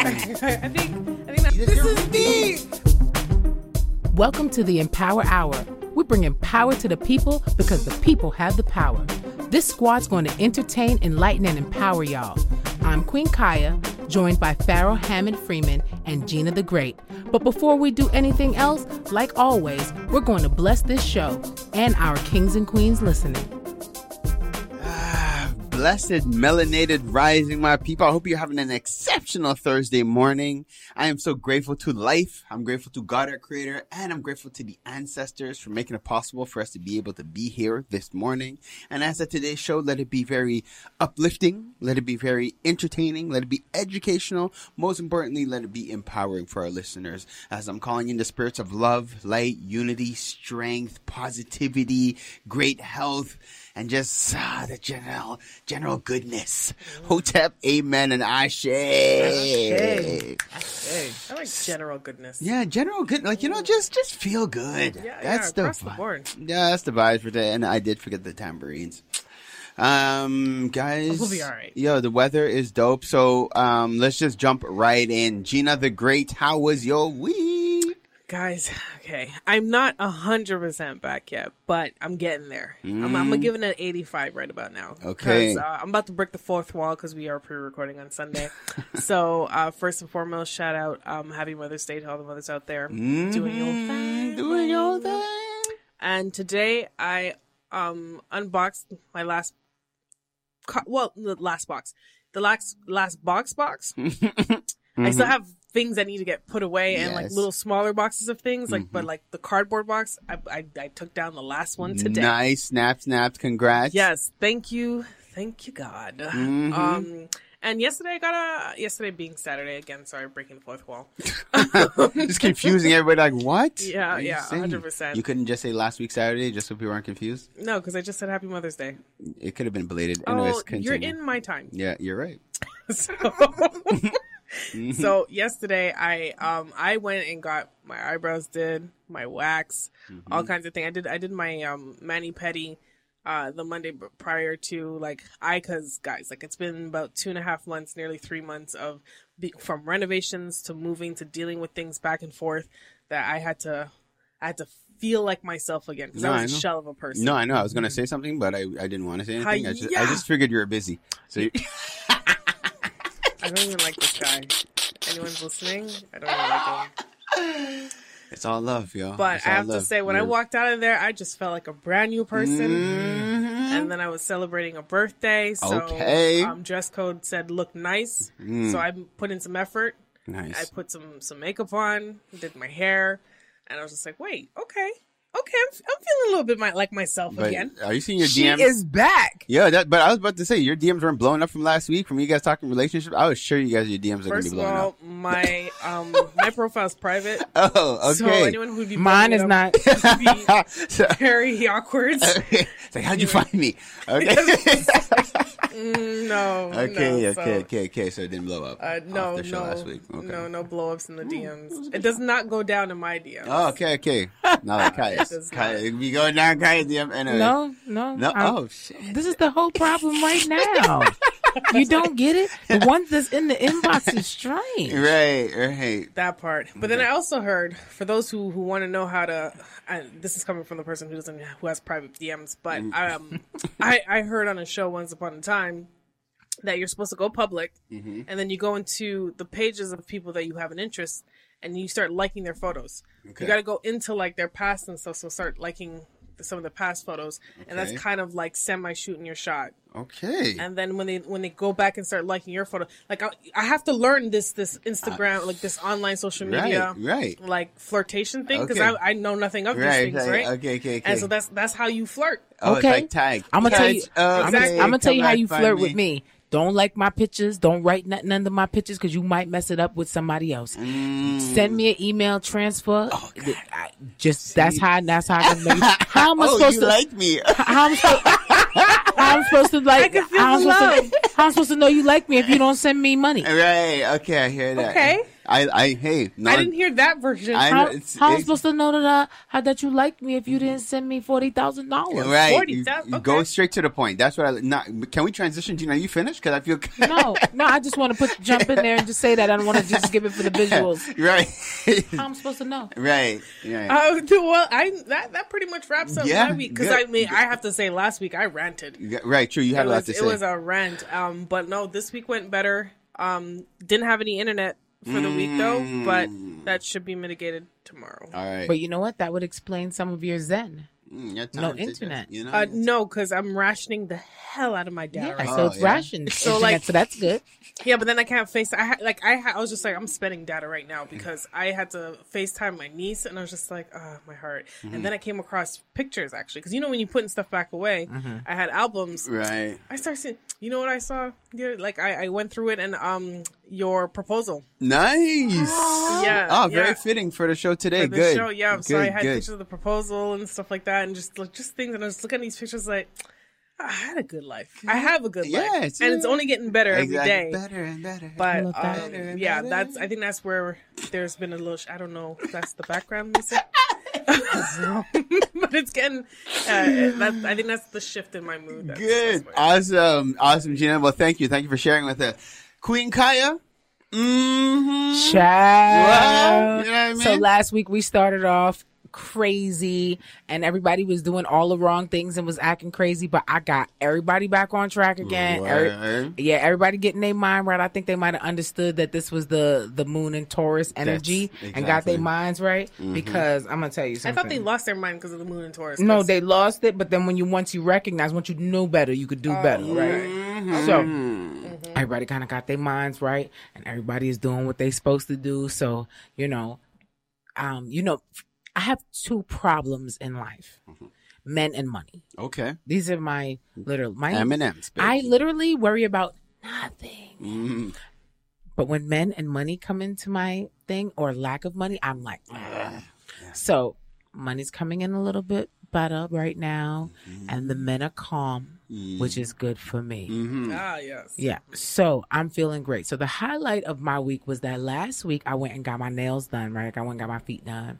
I think. I think this is me. Welcome to the Empower Hour. We bring empower to the people because the people have the power. This squad's going to entertain, enlighten, and empower y'all. I'm Queen Kiyah, joined by Pharaoh Hammond Freeman and Jeena the Great. But before we do anything else, like always, we're going to bless this show and our kings and queens listening. Blessed melanated rising, my people. I hope you're having an exceptional Thursday morning. I am so grateful to life. I'm grateful to God, our creator, and I'm grateful to the ancestors for making it possible for us to be able to be here this morning. And as of today's show, let it be very uplifting. Let it be very entertaining. Let it be educational. Most importantly, let it be empowering for our listeners as I'm calling in the spirits of love, light, unity, strength, positivity, great health, and just ah, the general general goodness. Hotep, amen, and ashe. Hey, I like general goodness. Yeah, general good. Like you know, just just feel good. Yeah, that's yeah, the across the board. Yeah, that's the vibes for today. And I did forget the tambourines. Um, guys, We'll be all right. Yo, the weather is dope. So, um, let's just jump right in. Jeena the Great, how was your week? Guys, okay. I'm not a hundred percent back yet, but I'm getting there. I'm, I'm gonna give it an 85 right about now. Okay, Uh, I'm about to break the fourth wall because we are pre-recording on Sunday. so, uh, first and foremost, shout out, um, Happy Mother's Day to all the mothers out there doing your thing. Doing your thing. And today I um unboxed my last, co- well, the last box, the last last box box. I still have things that need to get put away and like little smaller boxes of things, like but like the cardboard box, I I, I took down the last one today. Nice, snap, snapped. Congrats. Yes, thank you, thank you, God. Mm-hmm. Um, and yesterday I got a yesterday being Saturday again. Sorry, breaking the fourth wall. just confusing everybody. Like, what? Yeah, What yeah, 100%. You couldn't just say last week Saturday, just so people aren't confused. No, because I just said Happy Mother's Day. It could have been belated. Oh, continue. you're in my time. Yeah, you're right. so, so yesterday I um I went and got my eyebrows did, my wax, Mm-hmm. all kinds of things. I did I did my um mani pedi uh the Monday prior to like I cause guys like it's been about two and a half months, nearly three months of be, from renovations to moving to dealing with things back and forth that I had to I had to feel like myself again because No, I I was a shell of a person. No, I know. I was gonna say something, but I, I didn't want to say anything. I just I just figured you were busy. So you, I don't even like this guy. Anyone's listening? I don't even like him. it's all love, y'all. But It's I have to say, when I walked out of there, I just felt like a brand new person. Mhm. And then I was celebrating a birthday, so Okay. um, dress code said look nice. So I put in some effort. Nice. I put some some makeup on, did my hair, and I was just like, wait, okay, okay, I'm, I'm feeling a little bit my, like myself But again. are you seeing your She DMs? is back. yeah, that, but I was about to say your DMs weren't blowing up from last week from you guys talking relationship. I was sure you guys your DMs are gonna be blowing all, up. my um my profile's private, Oh, so okay. anyone who'd be Mine is up not. would be So- very awkward. it's like, how'd you find me? Okay. No, okay, no, okay, so- okay, okay. So it didn't blow up. Uh, no, off the show no, last week. Okay. no, no blow-ups in the DMs. It does not go down in my DMs. Oh, okay, okay. Not like Kiyah's. Kiyah, you going down Kiyah's DM. Anyway. No, no. No. I'm- oh, shit. This is the whole problem right now. You don't get it? The one that's in the inbox is strange. Right, right. That part. But then I also heard, for those who, who want to know how to, and this is coming from the person who doesn't who has private DMs, but Mm. um, I I heard on a show once upon a time that you're supposed to go public, Mm-hmm. and then you go into the pages of people that you have an interest, and you start liking their photos. Okay. You got to go into like their past and stuff, so start liking some of the past photos, and that's kind of like semi shooting your shot. Okay. and then when they when they go back and start liking your photo like i, I have to learn this this instagram like this online social media Right, right. like flirtation thing because Okay. I, I know nothing of Right, these things right. right Okay, okay, okay. and so that's that's how you flirt Oh, Okay. it's like tag. I'm gonna tell you. Touch, uh, I'm, gonna tell you how you find flirt with me. Don't like my pictures. Don't write nothing under my pictures because you might mess it up with somebody else. Mm. Send me an email transfer. I- just that's how. That's how I know you. How am I Oh, supposed you to? like me? how I'm supposed? I'm supposed to like? can feel how, I'm supposed to, I'm supposed to know you like me if you don't send me money? right. Okay, I hear that. Okay. I, I, hey, no, I didn't hear that version. I How, it's- how am I supposed to know that I, how that you like me if you didn't send me forty thousand dollars? Right. 40, You, okay. go straight to the point. That's what I. Not, can we transition? Jeena, are you finished? Because I feel. No, no, I just want to put jump in there and just say that I don't want to just give it for the visuals. right. How am supposed to know? right. Right. Uh, well, I that that pretty much wraps up Yeah, my week because. I mean I have to say last week I ranted. Yeah, right. True. You had It a lot was, to it was a rant. Um, but no, this week went better. Um, didn't have any internet for the week though, but that should be mitigated tomorrow. All right. But you know what? That would explain some of your zen. Mm, your no internet. just, You know. Uh, no, because I'm rationing the hell out of my data. Yeah, right so Oh, it's yeah. rationed. So, internet, like- so that's good. Yeah, but then I can't face. I ha- like I ha- I was just like I'm spending data right now because I had to FaceTime my niece and I was just like, ah, my heart. Mm-hmm. And then I came across pictures actually because you know when you putting stuff back away, I had albums. right. I started seeing. You know what I saw? Yeah, like I, I went through it and um your proposal. Nice. Yeah. Oh, very yeah. fitting for the show today. For the good. show, yeah. Good, so I had good. pictures of the proposal and stuff like that, and just like just things. And I was looking at these pictures like. I had a good life. I have a good Yeah, life, it's- and it's only getting better every Exactly. day. Better and better. But love that. um, yeah, that's I think that's where there's been a little. sh- I don't know. if That's the background music, but it's getting. Uh, that's, I think that's the shift in my mood. That's, Good. that's Awesome. Awesome, Jeena. Well, thank you. Thank you for sharing with us. Queen Kiyah. Mm-hmm. Child. you know what I mean? So last week we started off crazy and everybody was doing all the wrong things and was acting crazy, but I got everybody back on track again. Every- yeah, everybody getting their mind right. I think they might have understood that this was the the moon and Taurus energy and got their minds right mm-hmm. because I'm gonna tell you something I thought they lost their mind because of the moon and Taurus. no they lost it, but then when you once you recognize, once you know better, you could do oh, better, right? Mm-hmm. So mm-hmm. everybody kind of got their minds right, and everybody is doing what they supposed to do. So you know, um, you know, I have two problems in life: men and money. Okay. These are my literal my M&M's, baby. I literally worry about nothing. Mhm. But when men and money come into my thing or lack of money, I'm like, "Ugh." so money's coming in a little bit better right now, and the men are calm, which is good for me. Mhm. ah yes. Yeah, so I'm feeling great. So the highlight of my week was that last week I went and got my nails done, right? I went and got my feet done,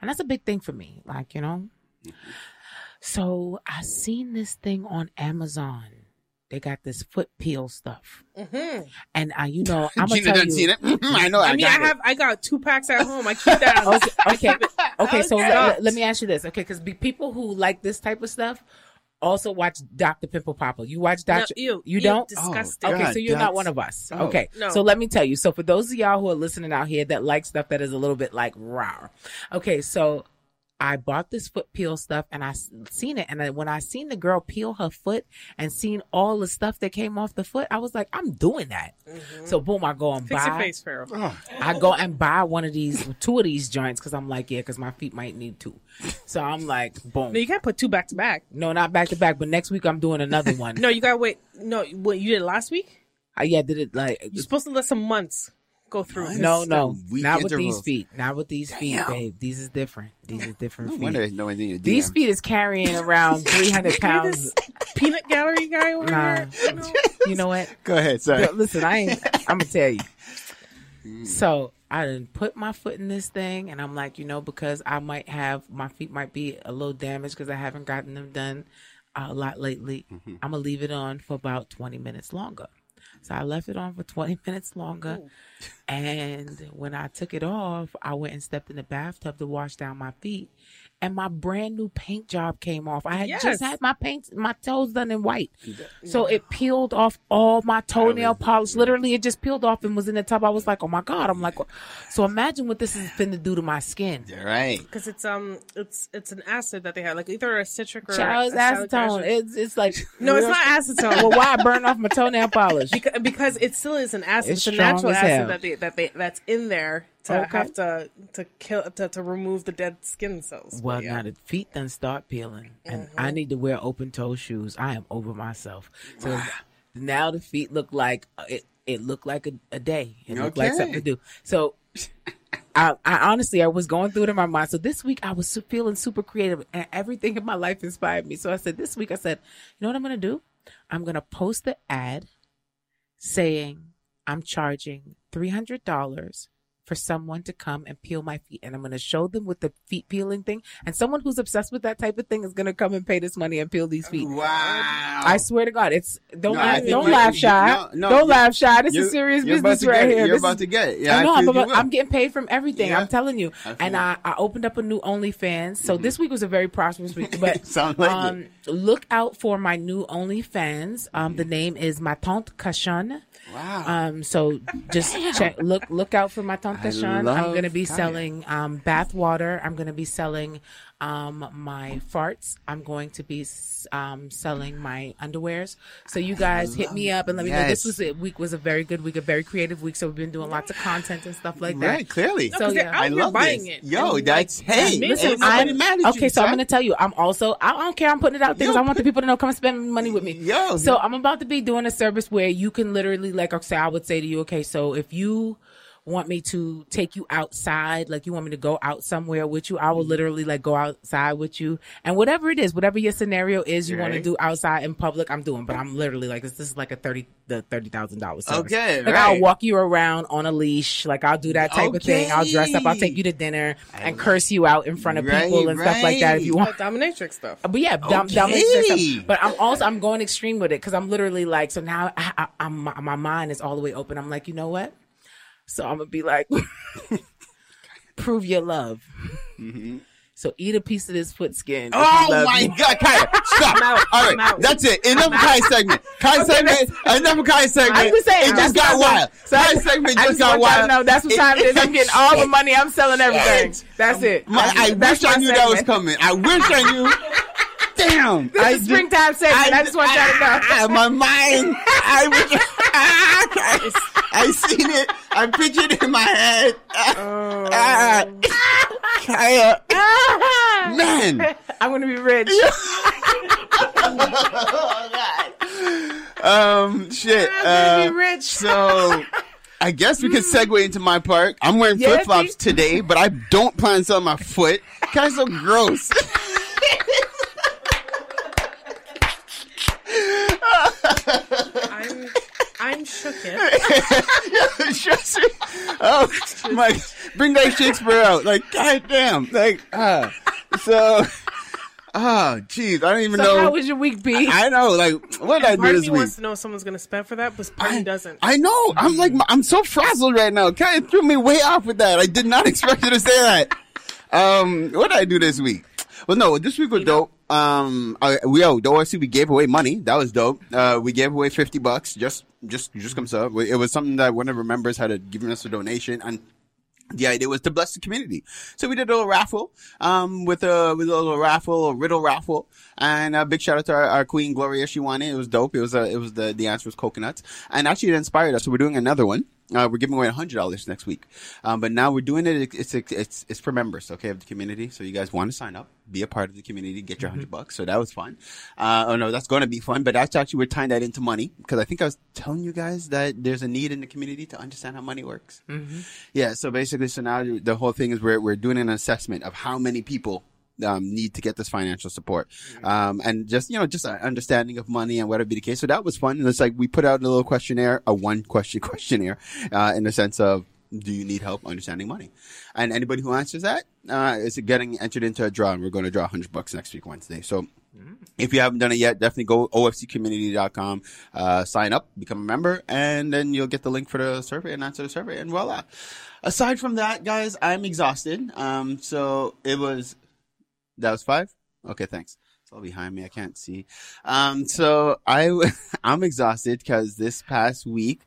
and that's a big thing for me, like you know. So I seen this thing on Amazon. They got this foot peel stuff, and I, you know, I'm gonna tell you. seen it. Mhm, I know. I, I mean, I got it. have I got two packs at home. I keep that. okay, okay, okay. So let me ask you this, okay? Because people who like this type of stuff also watch Doctor Pimple Popper. You watch No, Doctor? ew, you ew, don't? Disgusting. Oh, Okay, God, so you're not one of us. Oh. Okay, No. so let me tell you. So for those of y'all who are listening out here that like stuff that is a little bit like raw, okay, so I bought this foot peel stuff and I seen it, and I, when I seen the girl peel her foot and seen all the stuff that came off the foot, I was like, I'm doing that. Mm-hmm. So boom, I go and Fix your buy. face, Pharaoh. Oh, I go and buy one of these, two of these joints, because I'm like, yeah, because my feet might need two. So I'm like, boom. No, you can't put two back to back. No, not back to back, but next week I'm doing another one. No, you gotta wait. No, what you did last week? I, yeah, did it like You're supposed to let some months go through. What? no, It's no, the not with these feet, not with these feet, babe. These is different. These is different no feet. wonder no one in your These feet is carrying around 300 pounds. peanut gallery guy over Nah. here. You know? You know what? Go ahead. Sorry. But listen, I ain't. I'm gonna tell you. Mm. So I didn't put my foot in this thing, and I'm like, you know, because I might have my feet might be a little damaged because I haven't gotten them done a lot lately. Mm-hmm. I'm gonna leave it on for about 20 minutes longer. So I left it on for 20 minutes longer, and when I took it off, I went and stepped in the bathtub to wash down my feet. And my brand new paint job came off. I had Yes. just had my paint, my toes done in white. So it peeled off all my toenail polish. Literally, it just peeled off and was in the tub. I was like, oh my God. I'm like, so imagine what this is finna do to my skin. Right. Because it's um, it's it's an acid that they have, like either a citric or Charles a acetone. acid. It's, it's like, No, it's not acetone. Well, why I burn off my toenail polish? because, because it still is an acid. It's It's, a strong natural acid that they that they that's in there to Okay. have to to kill to, to remove the dead skin cells. Well, yeah. now the feet then start peeling, and I need to wear open toe shoes. I am over myself. So now the feet look like uh, it. It looked like a, a day. It looked like something to do. So. I, I honestly, I was going through it in my mind. So this week, I was feeling super creative, and everything in my life inspired me. So I said, this week, I said, you know what I'm going to do? I'm going to post the ad saying I'm charging three hundred dollars for someone to come and peel my feet and I'm going to show them with the feet peeling thing. And someone who's obsessed with that type of thing is going to come and pay this money and peel these feet. Wow. I swear to God, it's don't No, laugh, don't laugh shy. no, no, don't laugh shy. This is serious business right here. You're This about is- to get it. Yeah, I know, feel I'm, you about- I'm getting paid from everything. Yeah. I'm telling you. I And. I, I opened up a new OnlyFans. So this week was a very prosperous week. But like um, look out for my new OnlyFans. Um, the name is Ma Tante Cachonne. Wow. Um, so just check, look, look out for my Tante I Cachonne. I'm going to be Kiyah. selling, um, bath water. I'm going to be selling, um, my farts. I'm going to be, um, selling my underwears. So you guys hit me up and let me know. This was a week was a very good week, a very creative week. So we've been doing lots of content and stuff like that. right, clearly. So they're yeah. I here love buying this. it. Yo, And, that's like, hey. Listen, I'm, mad at okay, you, so I'm gonna tell you, I'm also I don't care. I'm putting it out there because I want the people to know come and spend money with me. Yo. so I'm about to be doing a service where you can literally, like, okay, I would say to you, okay, so if you want me to take you outside, like you want me to go out somewhere with you, I will mm-hmm. literally like go outside with you, and whatever it is, whatever your scenario is, you want to do outside in public, I'm doing. But I'm literally like, this, this is like a thirty the thirty thousand dollars. Okay, like I'll walk you around on a leash, like I'll do that type of thing. I'll dress up, I'll take you to dinner and curse you out in front of Right, people and stuff like that if you want. Like dominatrix stuff. But yeah, dom- Okay. domination stuff. But I'm also I'm going extreme with it because I'm literally like so now I, I, I'm my, my mind is all the way open. I'm like, you know what? So I'm gonna be like, prove your love. Mm-hmm. So eat a piece of this foot skin. Oh my me. God, Kiyah, stop. Out. All out. that's it. Enough Kai segment. Kai segment, enough Kai segment. I'm just saying, it just got wild. So Kai segment just got wild. know that's what time it is. I'm getting all the money. I'm selling everything. That's it. My, That's- I that's wish I knew that was coming. I wish I knew. Damn. This I is springtime segment. I, just want y'all to know. My mind. I wish. Ah, I seen it. I pictured it in my head. Oh. Ah, Kiyah. Man. I'm gonna be rich. Um, shit. I'm gonna Uh, be rich. so I guess we could segue into my part. I'm wearing Yeah, flip flops today, but I don't plan on selling my foot. Guys, so gross. I'm I'm. Trust me. Oh my! Bring that Shakespeare out. Like, goddamn. Like, ah. So, oh, jeez. I don't even So know. how was your week, B? I know. Like, what did I do Part of this me week? wants to know if someone's gonna spend for that, but part doesn't. I know. I'm like, I'm so frazzled right now. Kind of threw me way off with that. I did not expect you to say that. Um, what did I do this week? Well, no, this week was dope. Um, we oh, the OFC we gave away money. That was dope. Uh, we gave away fifty bucks. Just, just, just comes up. It was something that one of our members had given us a donation, and the idea was to bless the community. So we did a little raffle, um, with a, with a little raffle, a riddle raffle. And a big shout out to our, our queen, Gloria. She won it. It was dope. It was, uh, it was the, the answer was coconuts. And actually it inspired us. So we're doing another one. Uh, we're giving away hundred dollars next week. Um, but now we're doing it. It's, it's, it's, it's for members, okay, of the community. So you guys want to sign up, be a part of the community, get your hundred bucks. So that was fun. Uh, oh no, that's going to be fun, but that's actually, we're tying that into money because I think I was telling you guys that there's a need in the community to understand how money works. Yeah, so basically, so now the whole thing is we're we're doing an assessment of how many people um, need to get this financial support, um, and just you know just an understanding of money and whatever be the case. So that was fun. And it's like we put out a little questionnaire, a one question questionnaire, uh, in the sense of. Do you need help understanding money? And anybody who answers that uh, is getting entered into a draw, and we're going to draw 100 bucks next week, Wednesday. So if you haven't done it yet, definitely go ofccommunity.com, uh, sign up, become a member, and then you'll get the link for the survey and answer the survey, and voila. Aside from that, guys, I'm exhausted. Um, so it was, that was five? Okay, thanks. It's all behind me. I can't see. Um, so I, I'm exhausted because this past week,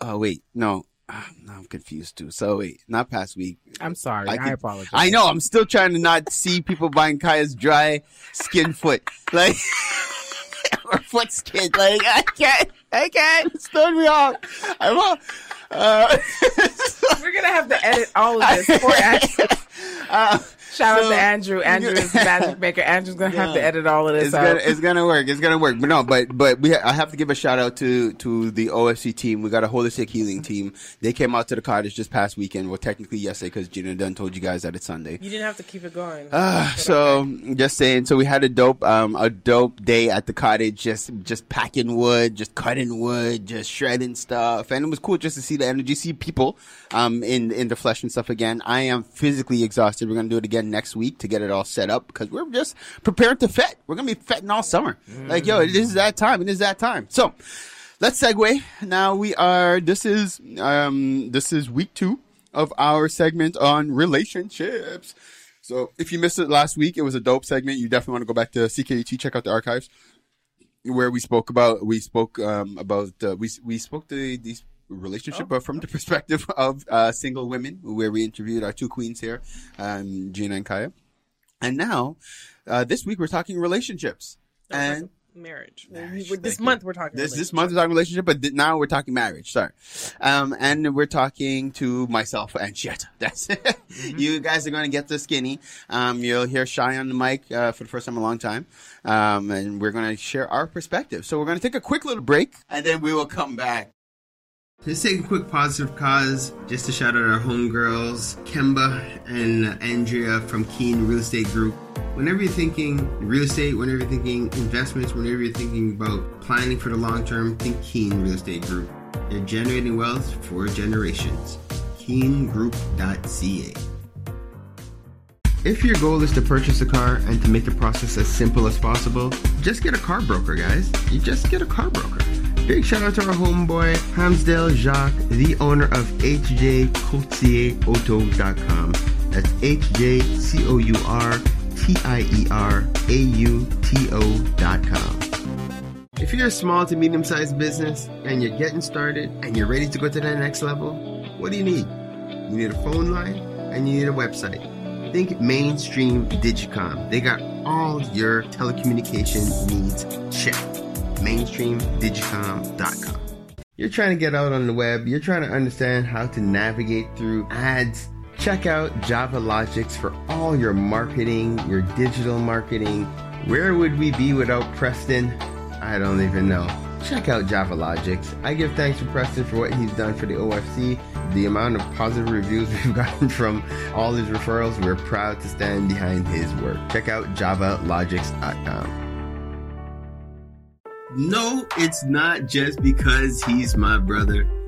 oh wait, no, Ah, no, I'm confused too. So wait, not past week. I'm sorry. I I, apologize. I know. I'm still trying to not see people buying Kiyah's dry skin foot, like or foot skin. Like I can't. I can't. It's throwing me off. I'm all, uh, We're gonna have to edit all of this. for Ashley. uh, Shout out to Andrew. Andrew is the magic maker. Andrew's gonna have to edit all of this It's out. gonna, it's gonna work. It's gonna work. But no, but but we ha- I have to give a shout out to to the OFC team. We got a holistic healing team. They came out to the cottage this past weekend. Well, technically yesterday because Jeena done told you guys that it's Sunday. You didn't have to keep it going. Ah, so just saying. So we had a dope, um, a dope day at the cottage. Just, just packing wood, just cutting wood, just shredding stuff, and it was cool just to see the energy, see people, um, in in the flesh and stuff again. I am physically exhausted. We're gonna do it again next week to get it all set up because we're just prepared to fet. We're gonna be fetting all summer. Like yo, it is that time. It is that time. So. Let's segue. Now we are, this is, um, this is week two of our segment on relationships. So if you missed it last week, it was a dope segment. You definitely want to go back to CKUT, check out the archives where we spoke about, we spoke, um, about, uh, we, we spoke to these relationship, but from the perspective of, uh, single women, where we interviewed our two queens here, um, Jeena and Kiyah. And now, uh, this week we're talking relationships. And, marriage. Marriage, With this thank you. month, we're talking. this this month we're talking relationship, but th- now we're talking marriage. Sorry, um, and we're talking to myself and shit. That's it. Mm-hmm. You guys are going to get the skinny. Um, you'll hear Shy on the mic uh, for the first time in a long time, um, and we're going to share our perspective. So we're going to take a quick little break, and then we will come back. Let's take a quick positive cause just to shout out our homegirls, Kemba and Andrea from Keen Real Estate Group. Whenever you're thinking real estate, whenever you're thinking investments, whenever you're thinking about planning for the long term, think Keen Real Estate Group. They're generating wealth for generations. KeenGroup.ca. If your goal is to purchase a car and to make the process as simple as possible, just get a car broker, guys. You just get a car broker. Big shout out to our homeboy, Hamsdale Jacques, the owner of HJCourtierAuto.com. That's H-J-C-O-U-R-T-I-E-R-A-U-T-O.com. If you're a small to medium sized business and you're getting started and you're ready to go to the next level, what do you need? You need a phone line and you need a website. Think mainstream Digicom. They got all your telecommunication needs checked. Mainstreamdigicom.com. You're trying to get out on the web, you're trying to understand how to navigate through ads. Check out Java Logics for all your marketing, your digital marketing. Where would we be without Preston? I don't even know. Check out Java Logics. I give thanks to Preston for what he's done for the OFC. The amount of positive reviews we've gotten from all his referrals, we're proud to stand behind his work. Check out javalogics.com. No, it's not just because he's my brother.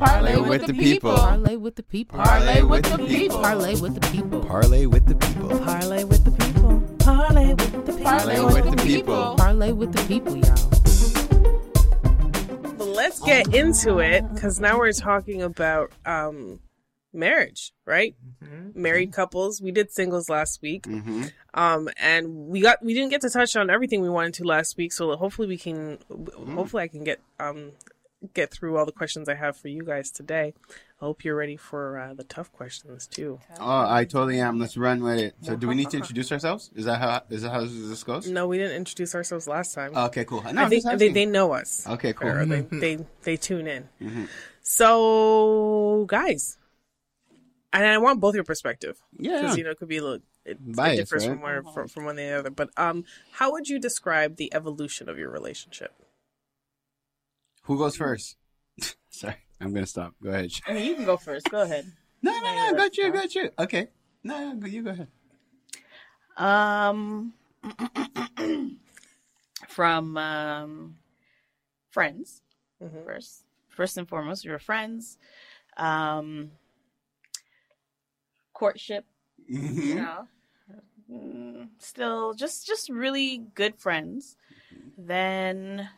Parlay with the people. Parlay with the people. Parlay with the people. Parlay with the people. Parlay with the people. Parlay with the people. Parlay with the people. Parlay with the people. Parlay with the people, y'all. But let's get into it because now we're talking about um, marriage, right? Mm-hmm. Married couples. We did singles last week. hmm Um, and we got we didn't get to touch on everything we wanted to last week, so hopefully we can. Mm-hmm. Hopefully, I can get um get through all the questions I have for you guys today. I hope you're ready for uh, the tough questions too. Oh, I totally am. Let's run with it. So, do we need to introduce ourselves? Is that how is that how this goes? No, we didn't introduce ourselves last time. Okay, cool. No, I think they, they know us. Okay, cool. Or they, they they tune in. Mm-hmm. So, guys, and I want both your perspective Yeah. because you know it could be a little it, it differs right? from where from, from one to the other. But um, how would you describe the evolution of your relationship? Who goes first? Sorry, I'm gonna stop. Go ahead. I mean, you can go first. Go ahead. No, no, no. Got you. Got you. Okay. No, no, you go ahead. Um, from um, friends Mhm. first. First and foremost, we were friends. Um, courtship, you Mhm. know, Mm, still just just really good friends. Then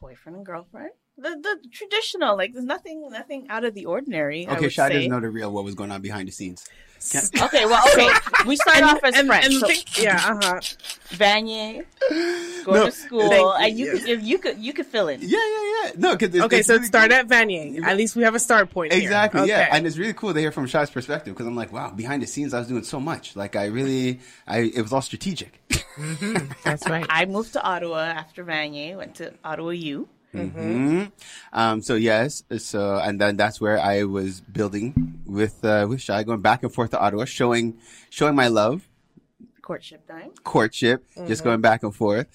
boyfriend and girlfriend. The the traditional, like there's nothing nothing out of the ordinary. Okay, would Shy say. doesn't know the real what was going on behind the scenes. Can- Okay, well, okay. We start off as and, friends. and the so- thing- yeah, uh huh. Vanier, going No, to school, thank and you, you could if you could you could fill in. Yeah, yeah, yeah. No, because Okay, so it started at Vanier. At least we have a start point. here. Exactly, yeah, and it's really cool to hear from Shy's perspective because I'm like, wow, behind the scenes, I was doing so much. Like, I really, I it was all strategic. That's right. I moved to Ottawa after Vanier, went to Ottawa U. hmm Um, so yes, so and then that's where I was building with uh, with Shy, going back and forth to Ottawa, showing showing my love, Courtship time. courtship, just going back and forth.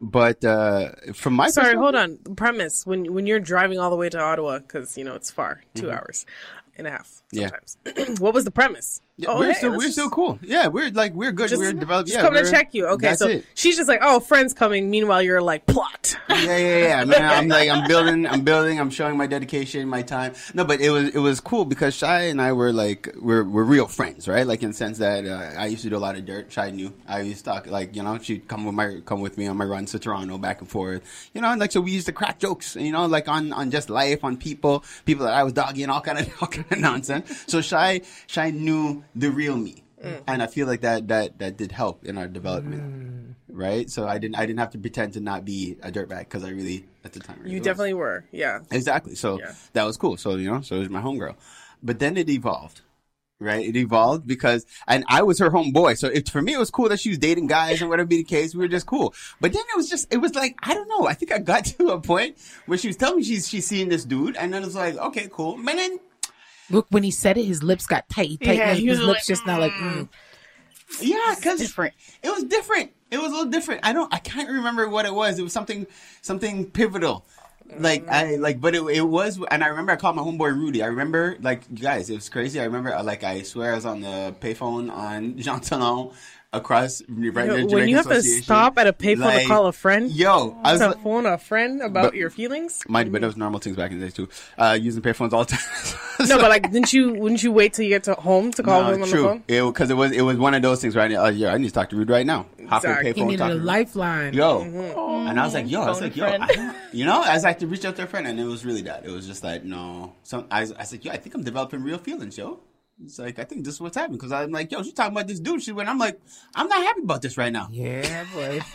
But uh, from my Sorry, hold on. Premise when when you're driving all the way to Ottawa because you know it's far, 2 hours and a half Mm-hmm. Yeah. what was the premise? Yeah, Oh, we're hey, still we're just- still cool. Yeah, we're like we're good. Just, we're developed. just yeah, come to check you. Okay, so it. she's just like, oh, friends coming. Meanwhile, you're like, plot. yeah, yeah, yeah. Man, I'm like, I'm building, I'm building, I'm showing my dedication, my time. No, but it was, it was cool because Shy and I were like, we're, we're real friends, right? Like in the sense that uh, I used to do a lot of dirt. Shy knew. I used to talk, like, you know, she'd come with my, come with me on my runs to Toronto, back and forth. You know, and like so we used to crack jokes, you know, like on, on just life, on people, people that I was dogging, all kind of, all kind of nonsense. So Shy, Shy knew the real me. Mm. And I feel like that, that, that did help in our development mm. right? So I didn't I didn't have to pretend to not be a dirtbag because I really at the time really You was. definitely were. Yeah. exactly. So Yeah. that was cool. So you know, so it was my homegirl, but then it evolved. Right, it evolved because, and I was her homeboy. So it, for me, it was cool that she was dating guys and whatever be the case. We were just cool. But then it was just, it was like, I don't know. I think I got to a point where she was telling me she's, she's seeing this dude. And then it was like, okay, cool. But then Look, when he said it, his lips got tight. tight Yeah, his he was lips like, just not like, mm. Yeah, because different. It was different. It was a little different. I don't. I can't remember what it was. It was something, something pivotal. Like I like, but it, it was, and I remember I called my homeboy Rudy. I remember, like, you guys, it was crazy. I remember, uh, like, I swear I was on the payphone on Jean Talon across right near when you have to stop at a payphone Like, to call a friend, Yo, I was to like, phone a friend about But- your feelings. mind, but that was normal things back in the day too. Uh, using payphones all the time. No, but like, didn't you? Wouldn't you wait till you get to home to call No, him on true. the phone? It because it was it was one of those things right now. Uh, yeah, I need to talk to Rudy right now. Hop in Exactly. payphone. he needed talk a to Rudy. lifeline. yo. Mm-hmm. And I was like, yo, I was like, yo. I you know, I was like to reach out to a friend, and it was really that. It was just like, no, some. I, was- I said, yo, I think I'm developing real feelings, yo. It's like I think this is what's happening because I'm like, yo, she's talking about this dude. She went, I'm like, I'm not happy about this right now. Yeah, boy.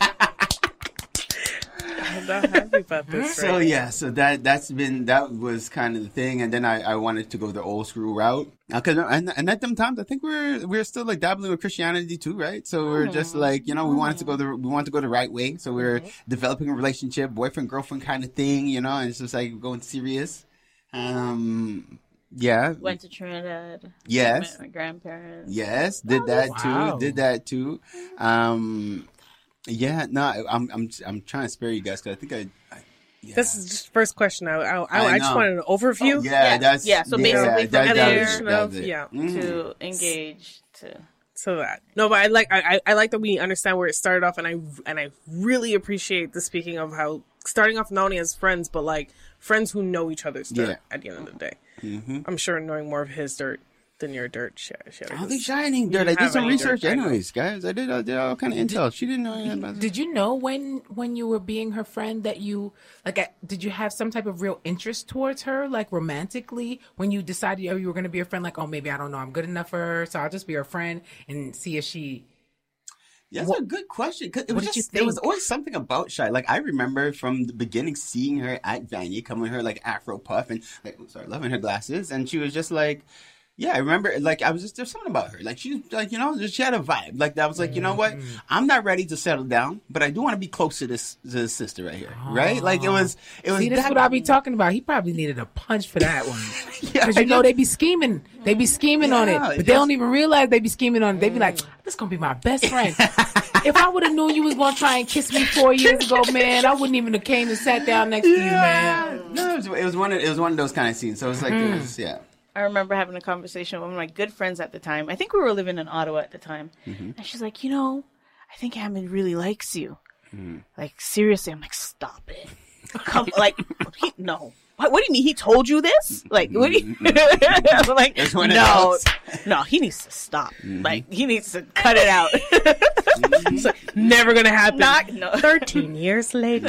I'm not happy about this. So right? yeah, so that that's been that was kind of the thing, and then I, I wanted to go the old school route because and, and at them times I think we're we're still like dabbling with Christianity too, right? So we're mm-hmm. just like you know we wanted to go mm-hmm. the we wanted to go the right way, so we're mm-hmm. developing a relationship, boyfriend girlfriend kind of thing, you know, and it's just like going serious. Um, yeah, Went to Trinidad. yes, my grandparents. Yes, did that wow. too. Did that too. Um, yeah, no, I- I'm I'm I'm trying to spare you guys because I think I. I yeah. This is just first question. I I, I, I I just wanted an overview. yeah, Yeah, that's yeah, so basically from that- that there- was that was. Yeah. Mhm. To engage to So that no, but I like I I- I like that we understand where it started off, and I and I really appreciate the speaking of how starting off not only as friends, but like friends who know each other's dirt Yeah. at the end of the day. Mhm. I'm sure knowing more of his dirt than your dirt, Sherry. I don't think she had any dirt. I did some any dirt, research, anyways, guys. I did. I did all kind of intel. She didn't know anything about that. Did you know when when you were being her friend that you like? uh, Did you have some type of real interest towards her, like romantically, when you decided oh, you were going to be a friend? Like, oh, maybe I don't know, I'm good enough for her, so I'll just be her friend and see if she. Yeah, That's a good question. 'cause it What was just, there was always something about Shy. Like I remember from the beginning seeing her at Vanier, coming with her like Afro puff and like sorry, loving her glasses, and she was just like. Yeah, I remember. Like, I was just there's something about her. Like, she's like, you know, she had a vibe. Like, that was like, you know what? Mm-hmm. I'm not ready to settle down, but I do want to be close to this to this sister right here, right? Like, it was, it was. See, that's what I be talking about. He probably needed a punch for that one. Yeah, Because I you know just- they be scheming, they be scheming on it, Yeah, but they just- don't even realize they be scheming on it. They be like, "This gonna be my best friend." if I would have known you was gonna try and kiss me four years ago, man, I wouldn't even have came and sat down next to you, man. No, it was, it was one. Of, it was one of those kind of scenes. So it was like, Mm. it was, yeah. I remember having a conversation with one of my good friends at the time. I think we were living in Ottawa at the time. Mm-hmm. And she's like, you know, I think Hammond really likes you. Mm-hmm. Like, seriously. I'm like, stop it. Come, like, he, no. What, what do you mean? He told you this? Like, what do you, I'm like, no, no, he needs to stop. Mm-hmm. Like, he needs to cut it out. It's like, never gonna happen. Not, no. 13 years later.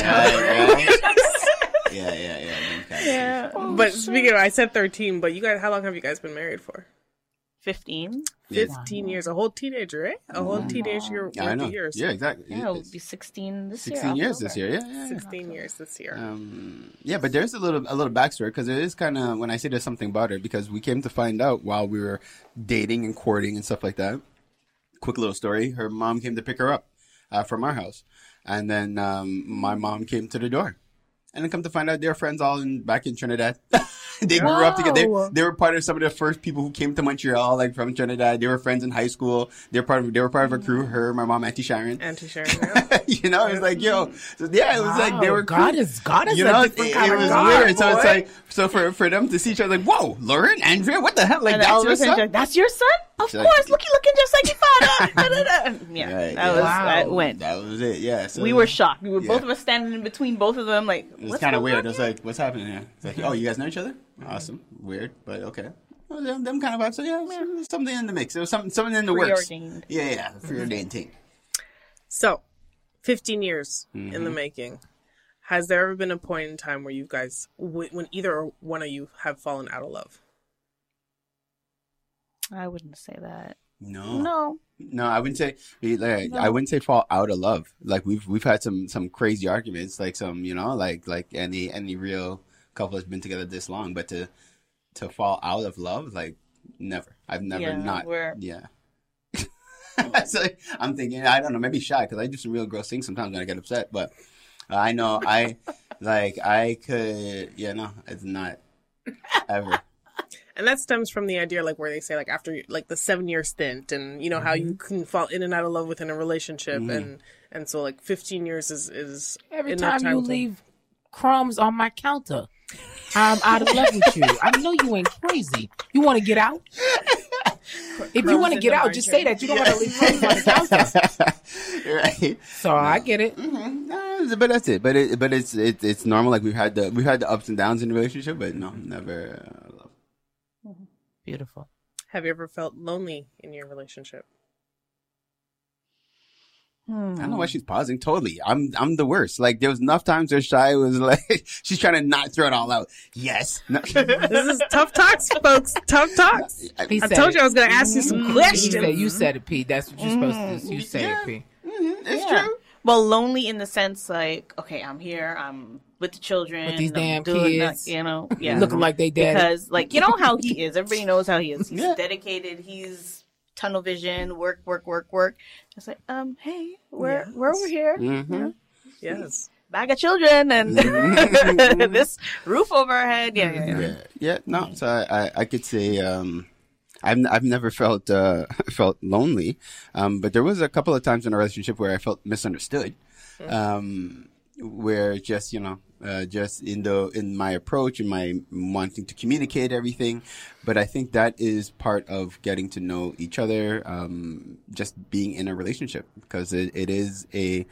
Yeah, yeah, yeah. them kind of Yeah. But speaking of, I said 13, but you guys, how long have you guys been married for? 15? 15 years. A whole teenager, right? A whole teenage year, Yeah, I know. years. Yeah, exactly. Yeah, it'll be 16 this year. 16 years October. this year. Yeah, yeah, yeah. 16 years this year. Um, yeah, but there's a little a little backstory because it is kind of when I say there's something about her because we came to find out while we were dating and courting and stuff like that. Quick little story: her mom came to pick her up uh, from our house, and then um, my mom came to the door, and then come to find out they're friends all in back in Trinidad. they grew up together. They, they were part of some of the first people who came to Montreal, like from Trinidad. They were friends in high school. They're part of they were part of a crew. Mm-hmm. Her, my mom, Auntie Sharon. Auntie Sharon. yeah. you know, it was like, yo, mm-hmm. so, yeah, it was like they were God cool. is God is you know, it, kind it of was God, weird. So it's like, so for for them to see each other, like, whoa, Lauren, Andrea, what the hell? Like And that's your son? that's your son? Of She's course. Look, he looking just like your father. Yeah, Right, that yeah. was Wow. that went. That was it. Yeah. So we were shocked. We were Yeah. both of us standing in between both of them, like It was kind of weird. on It was like, what's happening here? It's like, oh, you guys know each other? Awesome. Weird, but okay. Well, them, them kind of vibes. So yeah, there was something in the mix. There was something something in the works. Preordained. Yeah, yeah, preordained thing. So, 15 years in Mm-hmm. the making. Has there ever been a point in time where you guys, when either one of you have fallen out of love? I wouldn't say that. No, No, No, I wouldn't say. Eh, like, I wouldn't say fall out of love. Like we've we've had some some crazy arguments. Like some you know like like any any real couple has been together this long, but to to fall out of love, like never. I've never Yeah, not. we're- Yeah. so I'm thinking I don't know maybe shy because I do some real gross things sometimes when I get upset, but I know I like I could yeah no it's not ever. And that stems from the idea, like where they say, like after like the seven year stint, and you know how you Mm-hmm. can fall in and out of love within a relationship, and and so like fifteen years is is Every enough time you to- leave crumbs on my counter, I'm out of love with you. I know you ain't crazy. You want to get out? If you want to get out, just say that. You don't want to leave crumbs on the counter. right. So I get it. No, but that's it. But it, but it's it, it's normal. Like we've had the we've had the ups and downs in the relationship, but no, never. Uh, love. Beautiful. Have you ever felt lonely in your relationship? I don't know why hmm. she's pausing. Totally, I'm I'm the worst. Like there was enough times where shy was like she's trying to not throw it all out. Yes, no. This is tough talks, folks. Tough talks. He I said told it. you I was going to ask you some mm-hmm. You questions. said, you said it, P. That's what you're supposed to. Do. You mm-hmm. said Yeah. it, P. Mm-hmm. it's Yeah. true. Well, lonely in the sense like, okay, I'm here, I'm with the children, With these I'm damn doing that, kids. you know, yeah, Looking like they dead. because like you know how he is. Everybody knows how he is. He's Yeah. dedicated. He's tunnel vision. Work, work, work, work. It's like, um, hey, we're we're over here. Mm-hmm. Yes. Bag of children and this roof over our head. Yeah, yeah, yeah. Yeah, yeah. No, so I, I, I could say um, I've I've never felt uh, felt lonely, um, but there was a couple of times in a relationship where I felt misunderstood, um, where just you know. Uh, just in the in my approach and my wanting to communicate everything, but I think that is part of getting to know each other. Um, just being in a relationship because it, it is a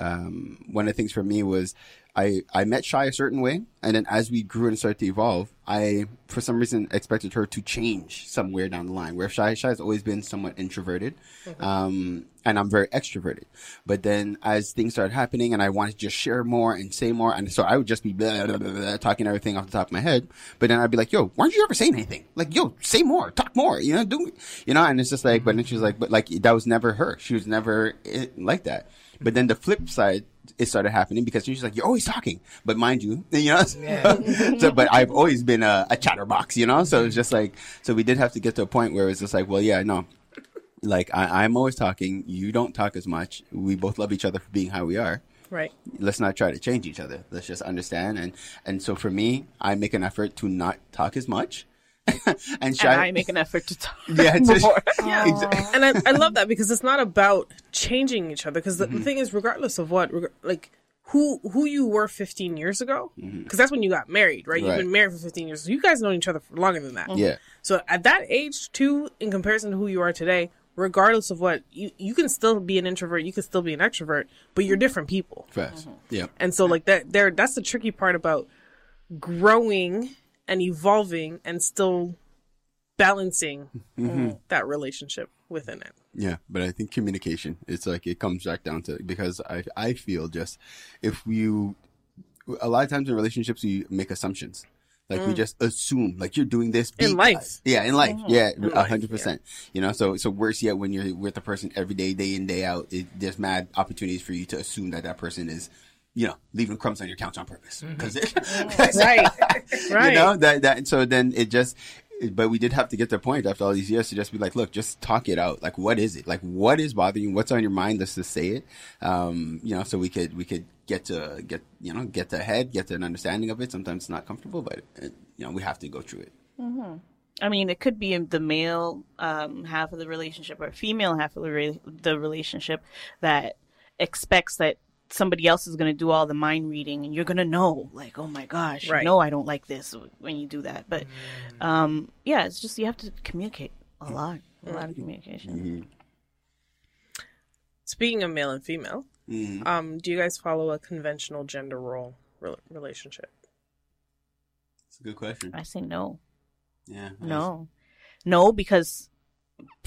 um, one of the things for me was I I met Shy a certain way, and then as we grew and started to evolve, I for some reason expected her to change somewhere down the line. Where Shy Shy has always been somewhat introverted, um, and I'm very extroverted. But then as things started happening, and I wanted to just share more and say more, and so I would just be blah, blah, blah, blah, talking everything off the top of my head. But then I'd be like, "Yo, why aren't you ever saying anything? Like, yo, say more, talk more, you know, do, you know?" And it's just like, but then she was like, "But like that was never her. She was never like that." But then the flip side, it started happening because she's like, "You're always talking," but mind you, you know. so, but I've always been a, a chatterbox, you know. So it's just like, so we did have to get to a point where it's just like, well, yeah, no, like I, I'm always talking. You don't talk as much. We both love each other for being how we are. Right. Let's not try to change each other. Let's just understand. And and so for me, I make an effort to not talk as much. and And Shy, I make an effort to talk yeah, it's more. Yeah. and I, I love that because it's not about changing each other. Because the, the mm-hmm. thing is, regardless of what, reg- like who who you were 15 years ago, mm-hmm. because that's when you got married, right? You've Right. been married for 15 years. So you guys known each other for longer than that. yeah. So at that age, too, in comparison to who you are today, regardless of what, you you can still be an introvert, you can still be an extrovert, but you're different people. Fast. Mm-hmm. Yeah. And so like that there that's the tricky part about growing and evolving and still balancing mm-hmm. that relationship within it. Yeah, but I think communication. It's like it comes back down to because I I feel just if you a lot of times in relationships you make assumptions. Like we mm. just assume like you're doing this In life. Yeah, in life. Mm-hmm. Yeah, a hundred percent. You know, so so worse yet when you're with the person every day, day in day out. It, there's mad opportunities for you to assume that that person is, you know, leaving crumbs on your couch on purpose. Because Right. right. you know that that so then it just but we did have to get to the point after all these years to just be like look just talk it out. Like what is it? Like what is bothering you? What's on your mind? Let's just say it. Um you know so we could we could get to get you know get to head get to an understanding of it. Sometimes it's not comfortable but uh you know we have to go through it. I mean, it could be the male um, half of the relationship or female half of the, re- the relationship that expects that somebody else is going to do all the mind reading and you're going to know, like, oh my gosh, Right. you know I don't like this when you do that. But um, yeah, it's just you have to communicate a lot, a lot of communication. Speaking of male and female, Mhm. um, do you guys follow a conventional gender role re- relationship? it's a good question I say no. yeah No. No, because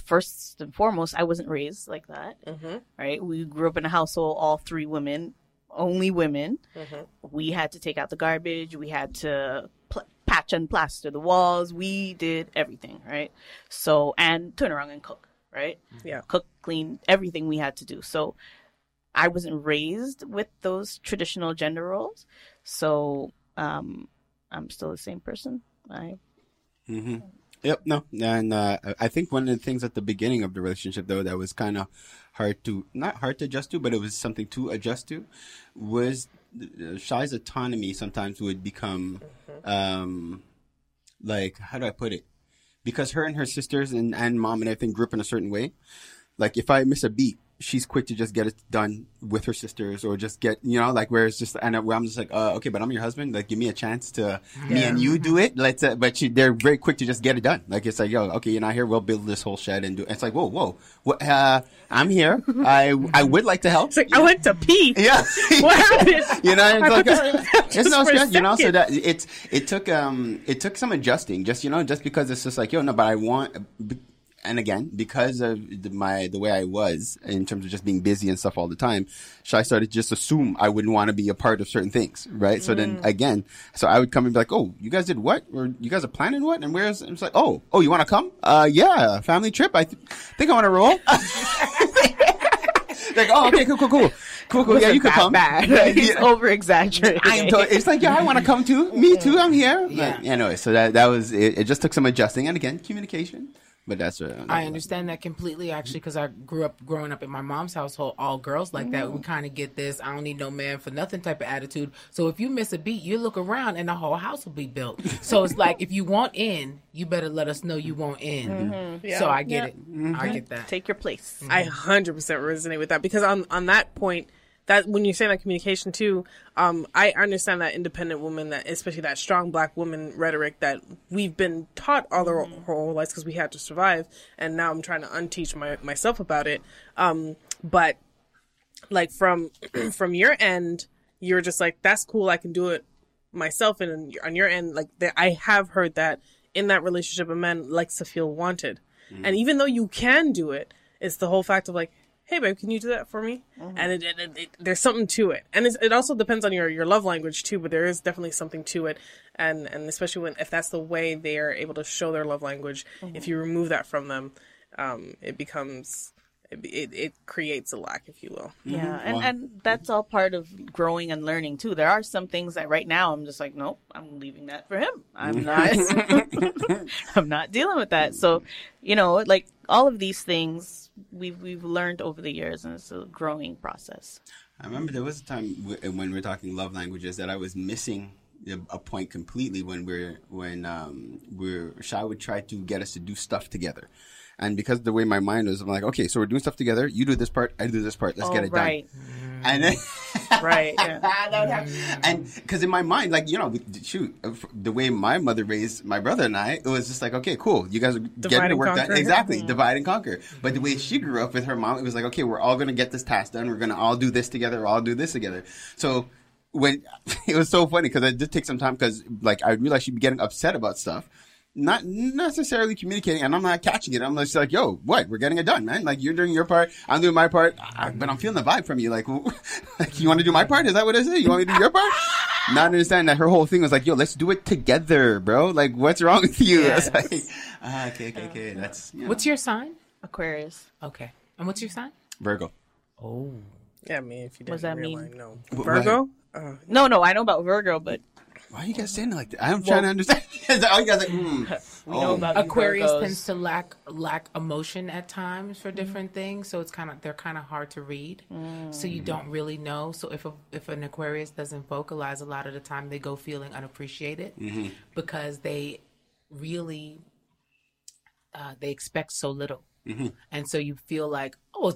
first and foremost, I wasn't raised like that. Mm-hmm. right? We grew up in a household, all three women, only women. Mhm. We had to take out the garbage. We had to pl- patch and plaster the walls. We did everything, right? So, and turn around and cook, right? Yeah. Cook, clean, everything we had to do. So, I wasn't raised with those traditional gender roles. So, um, I'm still the same person. I Mm-hmm. Yep. No, and uh, I think one of the things at the beginning of the relationship, though, that was kind of hard to not hard to adjust to, but it was something to adjust to, was Shy's autonomy. Sometimes would become, um, like how do I put it? Because her and her sisters and and mom and everything grew up in a certain way. Like if I miss a beat, she's quick to just get it done with her sisters or just get you know like where it's just and where I'm just like uh, okay but I'm your husband like give me a chance to me and you do it let's uh, but she, they're very quick to just get it done like it's like yo okay you're not here we'll build this whole shed and do it. it's like whoa whoa what, uh, I'm here I I would like to help It's like I went to pee. yeah What happened? you know, it's like this- it's just no stress, you know. So that it's it took um it took some adjusting, just you know, just because it's just like yo, no, but I want, and again because of the, my the way I was in terms of just being busy and stuff all the time, so I started to just assume I wouldn't want to be a part of certain things, right? So then again, so I would come and be like, oh, you guys did what, or you guys are planning what, and where's? It's like, oh, oh, you want to come? Uh, yeah, family trip. I th- think I want to roll. like, oh, okay, cool, cool, cool, cool, cool. Yeah, you could come. He's Yeah. over exaggerating. To- it's like, yeah, I want to come too. Me too. I'm here. Yeah. Anyway, so that that was it. It just took some adjusting, and again, communication. But that's what I understand that completely, actually, because I grew up growing up in my mom's household, all girls like that. We mm. kind of get this "I don't need no man for nothing" type of attitude. So if you miss a beat, you look around and the whole house will be built. So it's like if you want in, you better let us know you mm-hmm. want in. Mm-hmm. Mm-hmm. So I get it. I get that. Take your place. I 100% resonate with that because on on that point, that when you're saying that communication too, um, I understand that independent woman, that especially that strong black woman rhetoric that we've been taught all our whole lives because we had to survive, and now I'm trying to unteach my, myself about it. Um, but like from from your end, you're just like, that's cool. I can do it myself. And on your end, like I have heard that in that relationship, a man likes to feel wanted. And even though you can do it, it's the whole fact of like, hey babe, can you do that for me? Mm-hmm. And it, it, it, it- there's something to it, and it's, it also depends on your your love language too. But there is definitely something to it, and and especially when if that's the way they are able to show their love language, if mm-hmm. you remove that from them, um, it becomes it, it, it creates a lack, if you will. Mm-hmm. Yeah, and, and that's all part of growing and learning too. There are some things that right now I'm just like, nope, I'm leaving that for him. I'm not, I'm not dealing with that. So, you know, like all of these things we've we've learned over the years, and it's a growing process. I remember there was a time w- when we are talking love languages that I was missing a- point completely when we're when um we're Shy would try to get us to do stuff together. And because the way my mind was, I'm like, okay, so we're doing stuff together. You do this part, I do this part. Let's oh, get it done. right, done. And then, right. Yeah. that would happen. And because in my mind, like you know, shoot, the way my mother raised my brother and I, it was just like, okay, cool, you guys are getting the work done, exactly, divide and conquer. But the way she grew up with her mom, it was like, okay, we're all gonna get this task done. We're gonna all do this together. We're all do this together. So when it was so funny because it did take some time because like I realized she'd be getting upset about stuff. Not necessarily communicating, and I'm not catching it. I'm just like, "Yo, what? We're getting it done, man. Like you're doing your part, I'm doing my part, I, but I'm feeling the vibe from you. Like, like you want to do my part? Is that what I say? You want me to do your part? Not understanding that her whole thing was like, "Yo, let's do it together, bro. Like, what's wrong with you?" Yes. It's like, ah, okay, okay, okay. That's you know, What's your sign? Aquarius. Okay. And what's your sign? Virgo. Oh. Yeah, I mean, if you didn't What does that realize, mean? no Virgo. Uh, No, no, I know about Virgo, but Why are you guys saying it like that? I'm trying to understand. All you guys like, hmm. we know Oh. about Aquarius Virgos. tends to lack lack emotion at times for different things, so it's kind of they're kind of hard to read. So you don't really know. So if a, if an Aquarius doesn't vocalize, a lot of the time they go feeling unappreciated because they really uh, they expect so little, and so you feel like oh.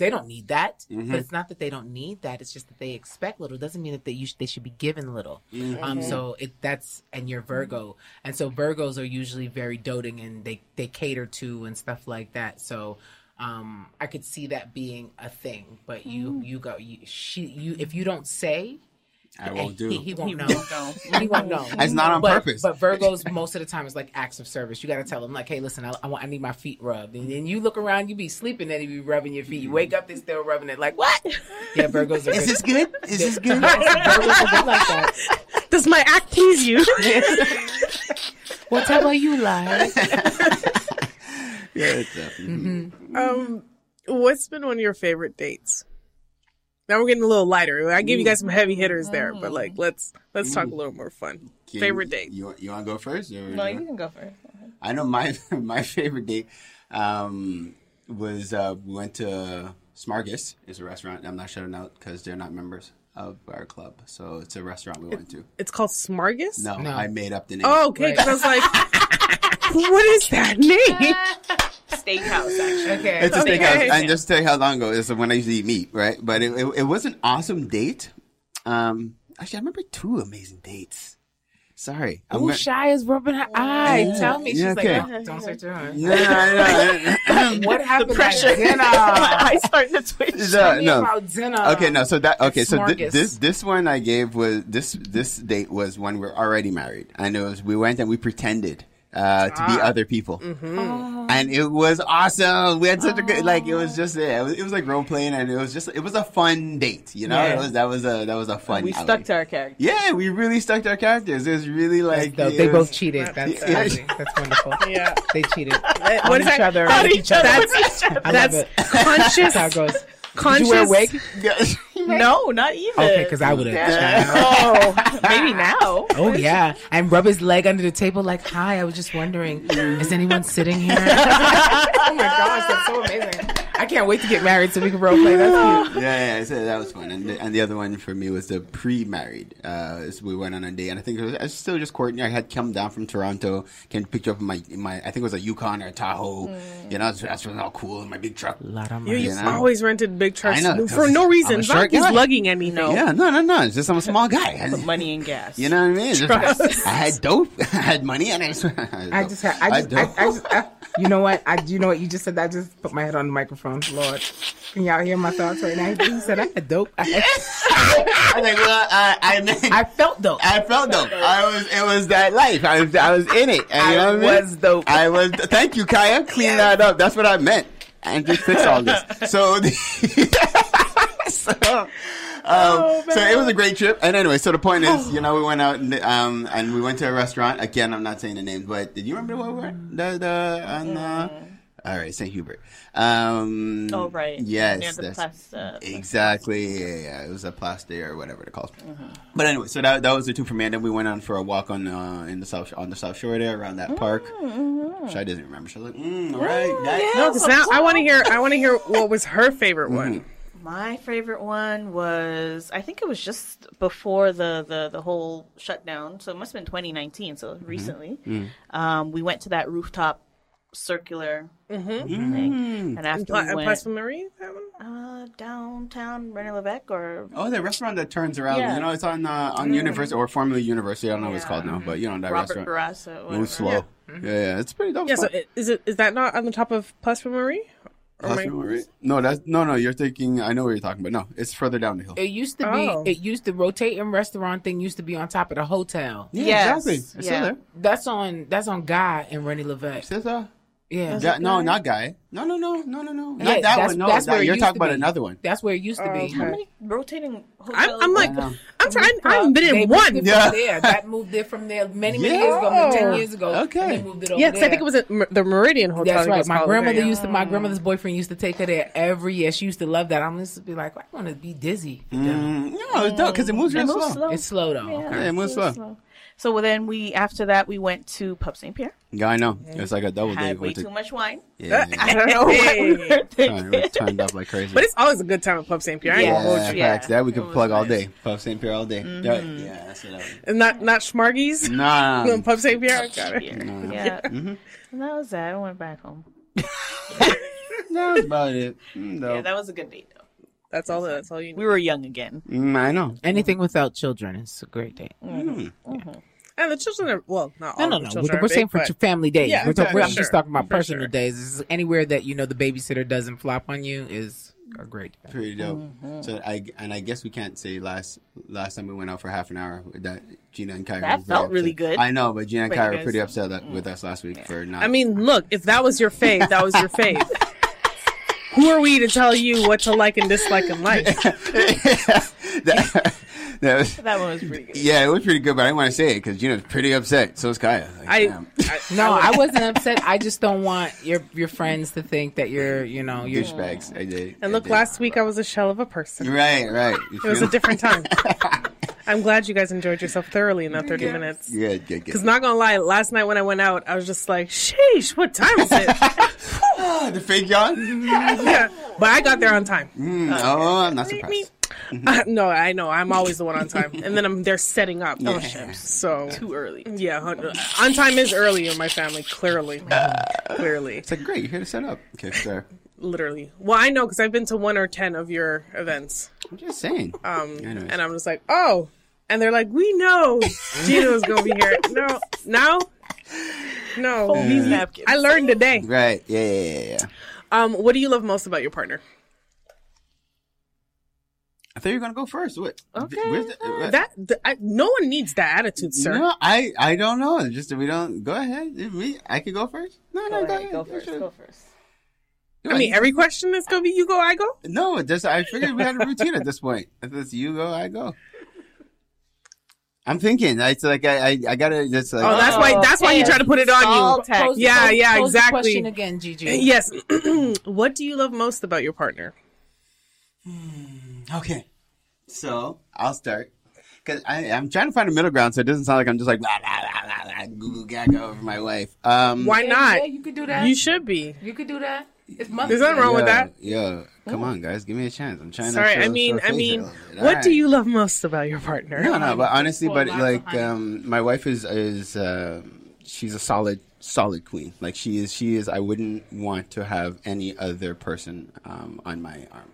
Sh- They don't need that, but it's not that they don't need that. It's just that they expect little. It doesn't mean that they you sh- they should be given little. Um, so it that's and you're Virgo, and so Virgos are usually very doting and they they cater to and stuff like that. So um, I could see that being a thing. But you you go you she you if you don't say, I won't do. He, he won't know. he won't know. It's not on but, purpose. But Virgos, most of the time, is like acts of service. You got to tell them, like, hey, listen, I, I, want, I need my feet rubbed. And then you look around, you be sleeping, and you be rubbing your feet. You wake up, they're still rubbing it. Like, what? Yeah, Virgos are Is this good? Is this good? Virgos are good like that. does my act please you? what Whatever you like. yeah, it's definitely. um, what's been one of your favorite dates? Now we're getting a little lighter. I gave you guys some heavy hitters there, but like let's let's talk a little more fun. Can- Favorite date? You you want to go first? Or No, you can go first. I know my my favorite date um, was uh, we went to Smargus. It's a restaurant. I'm not shouting out because they're not members of our club. So it's a restaurant we went to. It's called Smargus. No, No. I made up the name. Oh, okay. Because I was like, what is that name? Steakhouse, actually. Okay. It's a Okay. steakhouse. And just to tell you how long ago is when I used to eat meat, right? But it, it, it was an awesome date. Um, actually, I remember two amazing dates. Sorry. I'm Ooh, gonna- shy is rubbing her eye. Yeah. Tell me. She's Yeah, like, okay. "Oh, don't say to her. No, no, no. What happened Pressure. at dinner? I starting to twitch. No, Tell no. about dinner. Okay, no. So that okay. So thi- Smargus. this this one I gave was this this date was when we're already married. I know it was, we went and we pretended uh, to be ah. other people, mm-hmm. and it was awesome. We had such a good like. It was ah. just yeah, it was, it was like role playing, and it was just it was a fun date. You know, Yeah. it was that was a that was a fun. we outing. stuck to our characters. Yeah, we really stuck to our characters. It was really like They it both cheated. That's Yeah. That's wonderful. Yeah. They cheated. What on is each that? other. That with is- each other. That's I love that's it. conscious. That's how it goes. Conscious. Did you wear a wig? No, not even. Okay, because I would have. Oh, maybe now. Oh yeah, and rub his leg under the table like, "Hi, I was just wondering, is anyone sitting here?" oh my gosh, that's so amazing! I can't wait to get married so we can role play. That's cute. yeah, yeah, so that was fun. And the, and the other one for me was the pre-married. Uh, so we went on a date, and I think it was, I was still just courting. I had come down from Toronto, came to pick you up in my in my. I think it was a Yukon or a Tahoe. You know, that's, that's all cool in my big truck. lot of You, money. you You know? always rented big trucks I know, for 'cause no I'm reason. a It's not short like he's lugging anything. Yeah, no, no, no. It's just I'm a small guy. I, Put money and gas. you know what I mean? Just- I had dope, I had money, and I, just, I just had, I just, I, I just, I, You know what? I you know what you just said. I just put my head on the microphone. Lord, can y'all hear my thoughts right now? You said I had dope. I, had, I was like, well, I, I, I felt dope. I felt dope. I was, it was that life. I was, I was in it. And you know I what I mean? was dope. I was. Thank you, Kiyah. Clean that up. That's what I meant. And just fix all this. So, the, so, Oh, so it was a great trip. And anyway, so the point is, you know, we went out and, um, and we went to a restaurant. Again, I'm not saying the names, but did you remember where we were? The, the, on, uh, all right, St. Hubert. Um, Oh right. Yes. Near the that's- uh, Exactly. Yeah, yeah. It was a plastic or whatever it calls. Mm-hmm. But anyway, so that that was the two for me. And then we went on for a walk on uh, in the south on the south shore there around that park. Mm-hmm. Shy doesn't remember. She's like, mm, all right, that- yeah. No, because now I want to hear. I want to hear what was her favorite one. My favorite one was I think it was just before the the, the whole shutdown, so it must have been 2019, so Mm-hmm. recently. Mm. Um, we went to that rooftop circular Mm-hmm. thing, and after Pla- we went Place Marie. That one? uh, downtown René Levesque or Oh, the restaurant that turns around. Yeah. You know, it's on uh, on University or formerly University. I don't know what it's called now, but you know that Robert restaurant Bourassa. whatever. moves slow. Yeah. yeah, it's pretty dope. Yeah. So spot. i- is it is that not on the top of Place Marie? Or am right? No, that's no, no. You're thinking. I know what you're talking about. No, it's further down the hill. It used to Oh. be. It used to rotating restaurant thing used to be on top of the hotel. Yeah, Yes, exactly. It's yeah. still there. That's on. That's on Guy and René Levesque. Says, uh, Yeah. Yeah, no, not guy. No, no, no, no, no, no. Not Yeah, that that's- one. No, that's that- where you're talking about another one. That's where it used to Oh, be. okay. How many rotating hotels? I'm, I'm like, I know. I'm sorry, I, I haven't been in moved one. it Yeah. there. That moved it from there many, many Yeah. years ago, maybe ten years ago. Okay. and they moved it over Yeah, because I think it was at the Meridian Hotel. That's right. My grandmother there, used to. My grandmother's boyfriend used to take her there every year. She used to love that. I'm used to be like, I want to be dizzy. Mm, no, it's dope because it moves real slow. slow. It's slow though. Yeah, it moves slow. So then we after that we went to Pub St. Pierre. Yeah, I know. It's like a double date. Way Went to- too much wine. Yeah, I don't know what we were Turned- thinking. it turned up like crazy. But it's always a good time at Pub St. Pierre. Yeah. yeah. Yeah. That we could was plug all day. Pub St. Pierre all day. Yeah, yeah, that's what I would. And not not Schmargies. Nah, No, Pub St. Pierre. Got it. Yeah. And that was that. I went back home. that was about it. Mm, Yeah, that was a good date though. That's all. That's all you need. We were young again. Mm, I know. Anything without children is a great day. Mm. And the children are well, not No, all no, the no. children. We're, we're big, saying for but- family days. Yeah, we're talking, for I'm just talking about For personal sure. days. This is anywhere that you know the babysitter doesn't flop on you is a great day. Pretty dope. Mm-hmm. So I and I guess we can't say last last time we went out for half an hour that Jeena and Kiyah. That felt really upset. good. I know, but Jeena and Kiyah you were pretty upset that, mm. with us last week for not. I mean, look, if that was your fave, that was your fave. Who are we to tell you what to like and dislike in life? that, that was, That one was pretty good. yeah, it was pretty good, but I didn't want to say it because Jeena's pretty upset. So is Kiyah. Like, I. I No, I wasn't upset. I just don't want your your friends to think that you're, you know, you're. douchebags. I did. and I look, did. last week I was a shell of a person. Right, right. You It was a different time. I'm glad you guys enjoyed yourself thoroughly in that 30 minutes. Yeah, yeah, good, Because not gonna lie, last night when I went out, I was just like, "Sheesh, what time is it?" The fake yawn. yeah, but I got there on time. Mm, oh, I'm not Meep, surprised. meep. Uh, no, I know I'm always the one on time, and then I'm there setting up. Yeah. So Too early. yeah, hun- on time is early in my family. Clearly, clearly, It's like great. You're here to set up. Okay, sir. Literally. Well, I know because I've been to one or ten of your events, I'm just saying. um, Anyways. and I'm just like, oh, and they're like, we know Jeena was gonna be here. No, now, no. These napkins. I learned today. Right. Yeah, yeah, yeah, yeah. Um, what do you love most about your partner? I thought you were gonna go first. What? Okay. Where's the, what? That th- I, no one needs that attitude, sir. No, I I don't know. Just we don't go ahead. Me, I could go first. No, no, Go go, ahead, ahead. go first. Sure. Go first. Go I mean, every question is gonna be you go, I go. no. Just I figured we had a routine at this point. If it's you go, I go. I'm thinking. It's like I I, I gotta just like. Oh, that's why. That's why you try to put it on you. tax. Pose- Yeah, pose- yeah, pose the exactly. question again, Gigi. Yes. what do you love most about your partner? Okay. So I'll start because I'm trying to find a middle ground so it doesn't sound like I'm just like blah, blah, blah, blah, blah, goo goo gaga over my wife. Um, Why Yeah, not? Yeah, you could do that. You should be. You could do that. It's Mother's There's nothing Day. wrong with that. Yeah, come on, guys, give me a chance. I'm trying Sorry, to. Show, I mean, I mean, a little bit. what Alright. do you love most about your partner? No, no, but honestly, Pour but like, um, my wife is is uh, she's a solid solid queen. Like she is, she is. I wouldn't want to have any other person um, on my arm.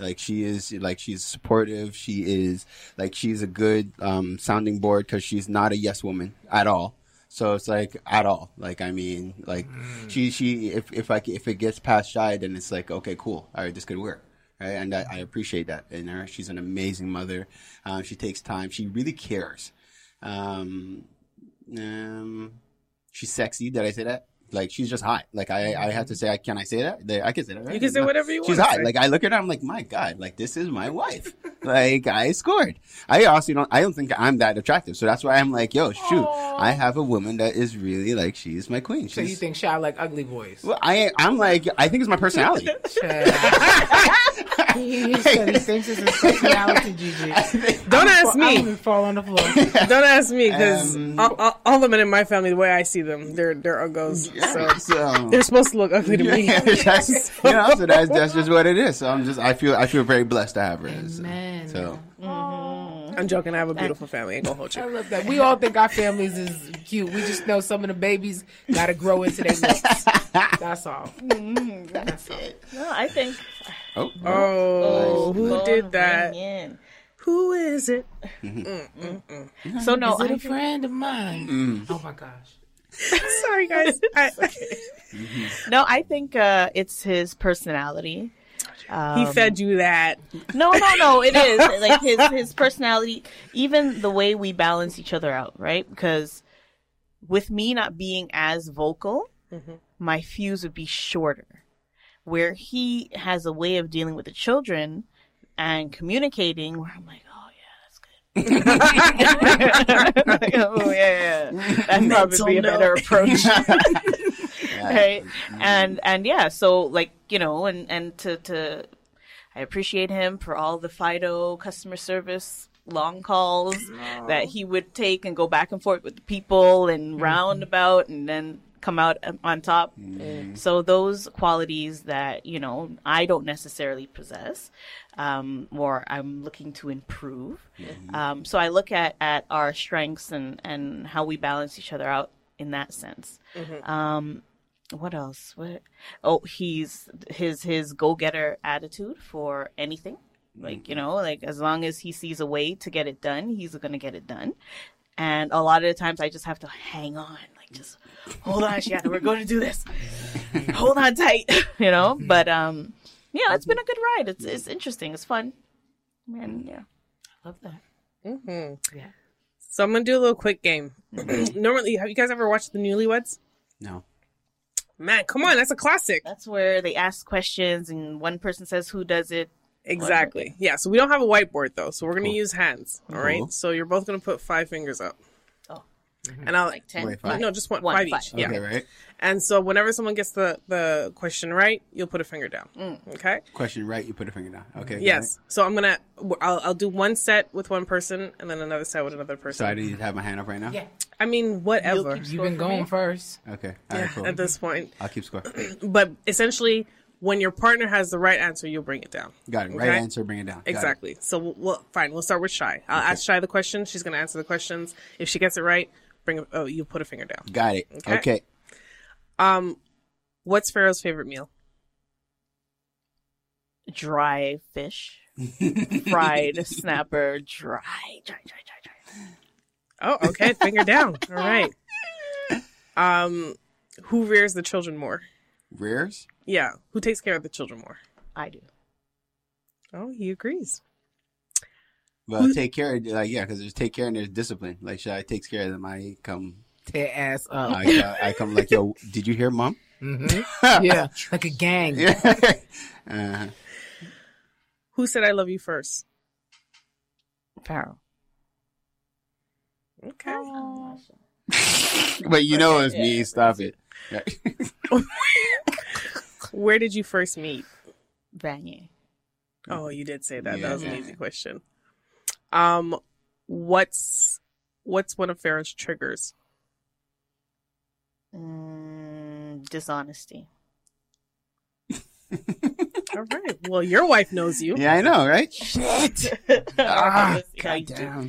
Like she is, like she's supportive. She is like she's a good um, sounding board because she's not a yes woman at all. So it's like at all. Like I mean, like she she if if I if it gets past shy, then it's like okay, cool. All right, this could work. Right, and I, I appreciate that in her. She's an amazing mother. Um, she takes time. She really cares. Um, um, she's sexy. Did I say that? Like she's just hot. Like I, I have to say, I can I say that? I can say that. Right? You can say whatever you She's want. She's hot. Like I look at her, I'm like, my God, like this is my wife. like I scored. I also don't. I don't think I'm that attractive. So that's why I'm like, yo, shoot, I have a woman that is really like she's my queen. She's, So you think Shy like ugly boys? Well, I I'm like I think it's my personality. he, he thinks it's his personality, Gigi. Don't ask I'm me. gonna fall on the floor. Don't ask me because Um, all, all, all the men in my family, the way I see them, they're they're uggos. So so they're supposed to look ugly to me. yeah, that's, you know, so that's that's just what it is. So I'm just I feel I feel very blessed to have her. So, Amen. so I'm joking. I have a beautiful family. Ain't gonna hold you. I love that. We all think our families is cute. We just know some of the babies got to grow into their looks. That's all. That's all. No, I think. oh, Oh, who did that? ringing. Who is it? Mm-hmm. Mm, mm, mm. Mm-hmm. So no, Is it I a friend of mine? Mm. Oh my gosh. Sorry, guys. I, mm-hmm. no, I think uh, it's his personality. He um, fed you that. No, no, no. It is like his his personality. Even the way we balance each other out, right? Because with me not being as vocal, mm-hmm. my fuse would be shorter. Where he has a way of dealing with the children and communicating, where I'm like, oh yeah, that's good. Like, oh yeah, yeah. that'd probably be a better approach right? And and yeah so like you know and and to to i appreciate him for all the fido customer service long calls that he would take and go back and forth with the people and roundabout and then come out on top. So those qualities that you know i don't necessarily possess um, or i'm looking to improve. Um, so i look at at our strengths and and how we balance each other out in that sense. Um, what else? What? Oh, he's his his go getter attitude for anything. Like you mm-hmm. know, like as long as he sees a way to get it done, he's gonna get it done. And a lot of the times, I just have to hang on, like just hold on, Shanna, we're going to do this. hold on tight, you know. Mm-hmm. But um, yeah, it's been a mm-hmm. good ride. It's it's interesting. It's fun, and yeah. I love that. Mm-hmm. Yeah. So I'm gonna do a little quick game. Normally, have you guys ever watched The Newlyweds? no. Man, come on, that's a classic. That's where they ask questions, and one person says who does it. Exactly. Yeah. So we don't have a whiteboard though, so we're gonna Cool. use hands. All right. Cool. So you're both gonna put five fingers up. Oh. And I'll Like ten. Wait, five? no, just one, One, five five. each. Yeah. Okay, right. And so whenever someone gets the the question right, you'll put a finger down. Mm. Okay. Question right. You put a finger down. Okay. Yes. So I'm gonna I'll I'll do one set with one person and then another set with another person. So. I need to have my hand up right now. Yeah. I mean, whatever. You've been going me? first. Okay. All right. Cool. At this point, I'll keep score. but essentially, when your partner has the right answer, you'll bring it down. Got it. Right answer. Bring it down. Got it. Exactly. So we'll, we'll fine. We'll start with Shy. I'll ask Shy the question. She's gonna answer the questions. If she gets it right, bring. A, oh, you put a finger down. Got it. Okay. Okay. Um, what's Pharaoh's favorite meal? Dry fish, fried snapper, dry, dry, dry, dry, dry. Oh, okay. finger down. All right. Um, who rears the children more? Rears. Yeah. Who takes care of the children more? I do. Oh, he agrees. Well, take care. Of, like yeah, because there's take care and there's discipline. Like Shy takes care of them. I come. Tear ass up. I, uh, I come like yo. Did you hear, mom? hmm yeah. Like a gang. Yeah. uh, Who said I love you first? Pharaoh. Okay. but you know it's me. Stop it. Where did you first meet? Vanier. Oh, you did say that. That was an easy question. Um, what's what's one of Pharaoh's triggers? Mm, dishonesty. All right. Well, your wife knows you. yeah, I know, right? ah, God damn.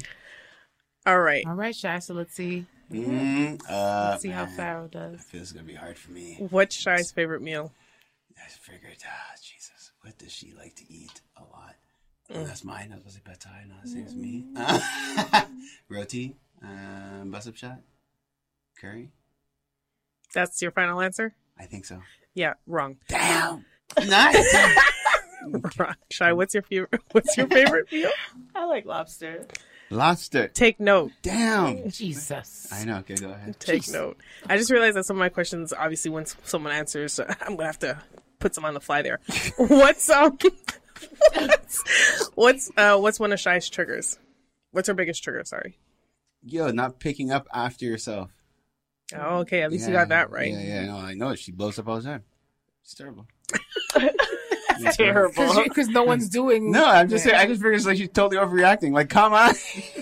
All right. All right, Shy. So let's see. Mm, uh, Let's see how man, Pharaoh I does. feel it's gonna be hard for me. What's Shy's favorite meal? I figured, ah, Jesus, what does she like to eat a lot? Oh, that's mine. That was a pad thai, not the same as me. roti, um, bus up shot, Curry. That's your final answer? I think so. Yeah, wrong. Damn. Nice. wrong. Shy, what's your favorite? What's your favorite meal? I like lobster. Lobster. Take note. Damn. Jesus. I know. Okay, go ahead. Take Jeez. note. I just realized that some of my questions, obviously, once someone answers, I'm gonna have to put some on the fly there. what's um, what's what's uh, what's one of Shy's triggers? What's her biggest trigger? Sorry. Yo, not picking up after yourself. Oh, okay. At least you got that right. Yeah, yeah. No, I know it. She blows up all the time. It's terrible. Terrible. Because no one's doing. No, I'm just saying. I just figured it's like she's totally overreacting. Like, come on.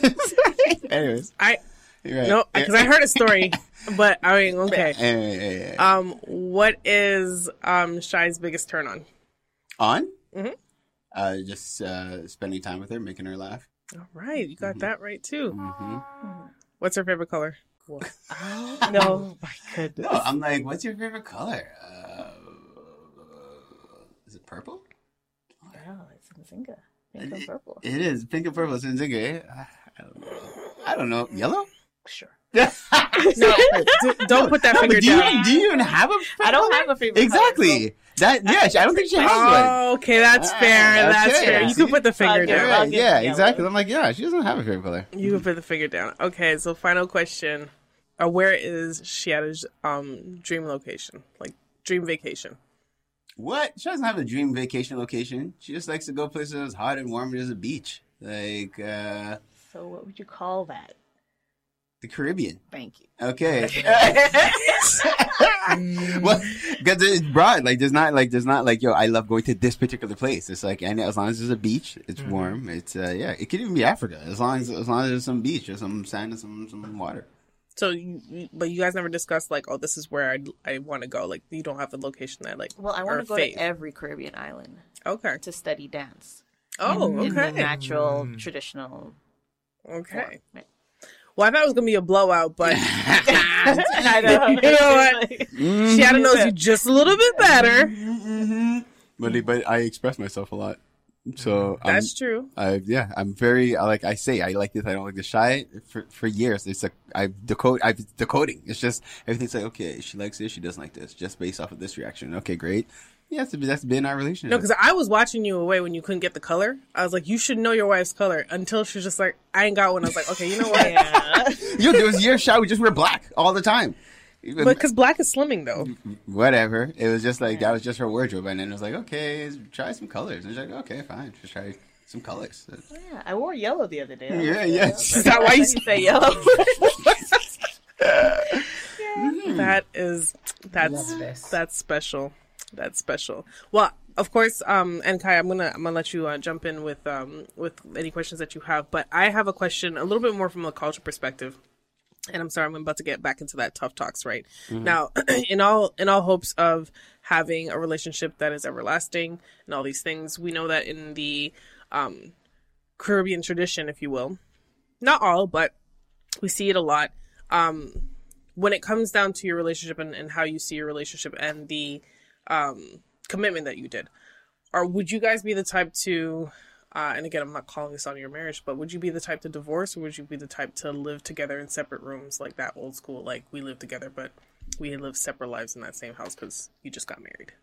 Anyways, I you're right. no, because I heard a story, but I mean, okay. Anyway, yeah, yeah. Um, what is um Shy's biggest turn on? on. Mhm. Uh, just uh, spending time with her, making her laugh. All right, you got that right too. hmm What's her favorite color? no, my goodness. No, I'm like, what's your favorite color? Uh, is it purple? Oh, it's Nzinga. Pink and purple. It is pink and purple. It's in Zinga. eh? I don't know. I don't know. Yellow? Sure. No, don't put that No, finger but do you, down. do you even have a I don't have a favorite Exactly. That yeah, I don't think she has one. Oh, okay, that's Ah, fair. That's fair. You see? can put the finger I'll down. right, yeah, exactly. I'm like, yeah, she doesn't have a favorite color. You can put the finger down. Okay, so final question: uh, Where is Shiata's um dream location? Like dream vacation? What? She doesn't have a dream vacation location. She just likes to go places as hot and warm as a beach, like uh, So what would you call that? The Caribbean. Thank you. Okay. well, because it's broad. Like, there's not like there's not like yo, I love going to this particular place. It's like, and as long as there's a beach, it's warm. It's uh, yeah, it could even be Africa as long as as long as there's some beach or some sand and some some water. So, you, you- but you guys never discussed like, oh, this is where I I want to go. Like, you don't have a location that like. Well, I want to go faith. to every Caribbean island Okay. to study dance. Oh, In the okay. natural, traditional. Okay. form. Well, I thought it was gonna be a blowout, but I know. You know what? Shiata knows you just a little bit better. Mm-hmm. But but I express myself a lot, so I'm- That's true. I yeah, I'm very I like I say I like this. I don't like this. Shy for for years. It's like I decode. I decoding. It's just everything's like okay, she likes this, she doesn't like this, just based off of this reaction. Okay, great. Yeah, that's that's been our relationship. No, because I was watching you away when you couldn't get the color. I was like, you should know your wife's color. Until she was just like, I ain't got one. I was like, okay, you know what? Yeah. Yo, there was years Shy We just wear black all the time. Even- But because black is slimming though. Mm, mm, whatever. It was just like that was just her wardrobe, and then it was like okay, try some colors. And she's like okay, fine, just try some colors. Oh, yeah, I wore yellow the other day. Yeah, yeah. Oh, is that why you say yellow? Mm-hmm. That is that's that's special. That's special. Well, of course, um, and Kai, I'm gonna I'm gonna let you uh, jump in with um with any questions that you have. But I have a question a little bit more from a culture perspective. And I'm sorry, I'm about to get back into that tough talks right now. In all in all hopes of having a relationship that is everlasting and all these things, we know that in the um, Caribbean tradition, if you will, not all, but we see it a lot. Um, when it comes down to your relationship and, and how you see your relationship and the um, commitment that you did, or would you guys be the type to, uh, and again, I'm not calling this on your marriage, but would you be the type to divorce or would you be the type to live together in separate rooms like that old school, like we live together, but we live separate lives in that same house because you just got married?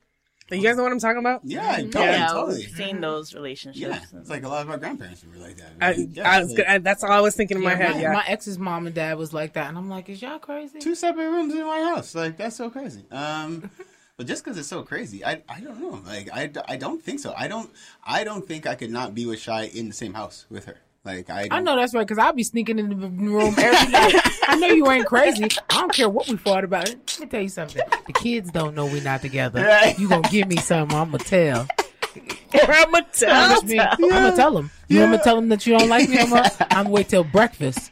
You guys know what I'm talking about? Yeah, totally, yeah, totally. we've seen those relationships. Yeah, it's like a lot of my grandparents were like that. I, Yeah, I was like good. I, that's all I was thinking in my Yeah, head. my, Yeah. my ex's mom and dad was like that, and I'm like, is y'all crazy? two separate rooms in my house. Like that's so crazy. Um, but just because it's so crazy, I I don't know. Like I, I don't think so. I don't I don't think I could not be with Shy in the same house with her. Like I I know that's right, because I'll be sneaking in the room every night. I know you ain't crazy. I don't care what we fought about. Let me tell you something. The kids don't know we're not together. Right. You gonna give me something, I'm gonna tell. I'm gonna tell. I'm gonna tell them. You me to tell them that you don't like me no more? I'm gonna wait till breakfast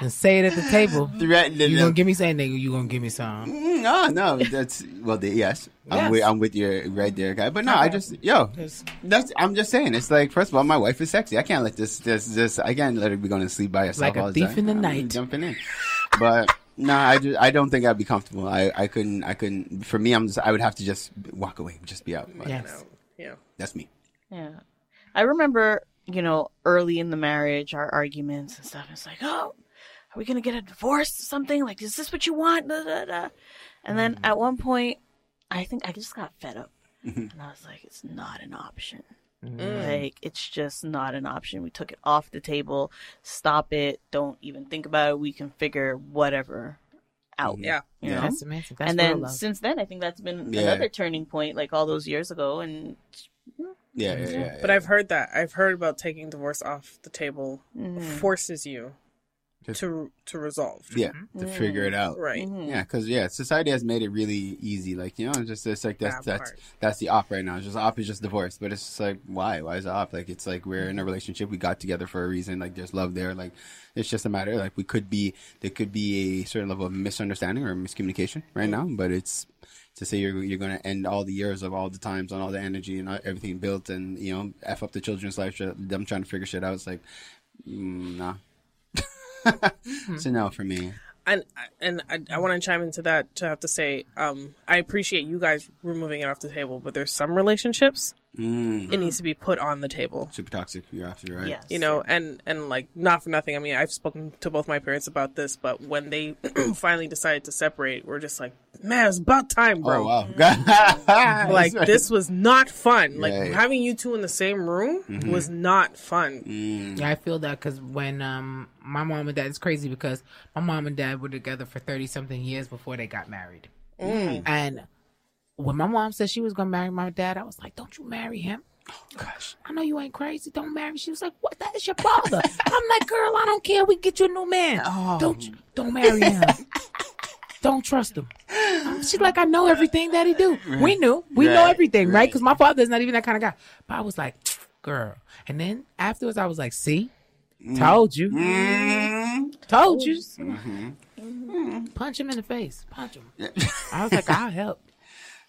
and say it at the table. threatening You gonna give me something, nigga? You gonna give me some? Mm, No, no, that's well. The, yes, I'm with I'm with you right there, guy. But no, I just yo, 'Cause- that's I'm just saying. It's like first of all, my wife is sexy. I can't let this this this. I can't let her be going to sleep by herself Like a all thief time. in the I'm night. jumping in. But no, I just I don't think I'd be comfortable. I I couldn't I couldn't. For me, I'm just I would have to just walk away, just be out. But Yes. Yeah. that's me. Yeah. I remember, you know, early in the marriage, our arguments and stuff. It's like, oh, are we gonna get a divorce or something? Like, is this what you want? Da, da, da. And then Mm. at one point, I think I just got fed up, Mm-hmm. and I was like, it's not an option. Mm. Like, it's just not an option. We took it off the table. Stop it. Don't even think about it. We can figure whatever out. Yeah. You know? That's amazing. That's and then love. since then, I think that's been Yeah. another turning point, like all those years ago. And Yeah, yeah, yeah. But I've heard that. I've heard about taking divorce off the table Mm-hmm. forces you Just- to to resolve. yeah, to figure it out. Right. Mm-hmm. Yeah, because yeah, society has made it really easy. Like you know, it's just it's like that's That that's part. that's the op right now. It's just op is just divorce, but it's just like why? Why is it op? Like it's like we're in a relationship. We got together for a reason. Like there's love there. Like it's just a matter. Like we could be there could be a certain level of misunderstanding or miscommunication right now, but it's to say you're you're going to end all the years of all the times and all the energy and everything built and you know f up the children's life. Them trying to figure shit out. It's like mm, nah. it's a no for me. and and I, I want to chime into that to have to say um, I appreciate you guys removing it off the table, but there's some relationships Mm. it needs to be put on the table. Super toxic. You're absolutely right. yes, You know, and and like not for nothing. I mean, I've spoken to both my parents about this, but when they finally decided to separate, we're just like, man, it's about time, bro. Oh wow! Like this was not fun. Like Right. having you two in the same room was not fun. Mm. Yeah, I feel that because when um my mom and dad, it's crazy because my mom and dad were together for thirty something years before they got married, and when my mom said she was gonna marry my dad, I was like, "Don't you marry him." Gosh. I know you ain't crazy. Don't marry. Him. She was like, "What? That is your father." I'm like, "Girl, I don't care. We get you a new man. Oh. Don't don't marry him. don't trust him." Um, She's like, "I know everything that he do. We knew. We know everything, right? right. Because my father's not even that kind of guy." But I was like, "Girl," and then afterwards, I was like, "See, mm-hmm. told you, mm-hmm. told you." Mm-hmm. Punch him in the face. Punch him. I was like, I'll help.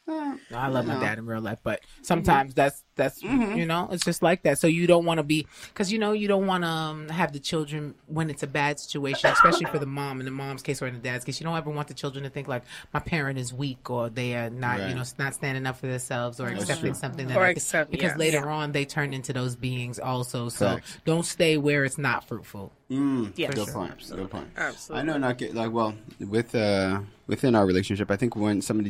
No, I love my dad in real life, but sometimes that's that's you know it's just like that. So you don't want to be because you know you don't want to um, have the children when it's a bad situation, especially for the mom in the mom's case or in the dad's case. You don't ever want the children to think like my parent is weak or they are not you know not standing up for themselves or accepting something that Or I think- accept- because yeah. later on they turn into those beings also. So Facts. don't stay where it's not fruitful. Mm, Yes. good For point. Good point. Absolutely. I know not get like well with uh within our relationship. I think when some of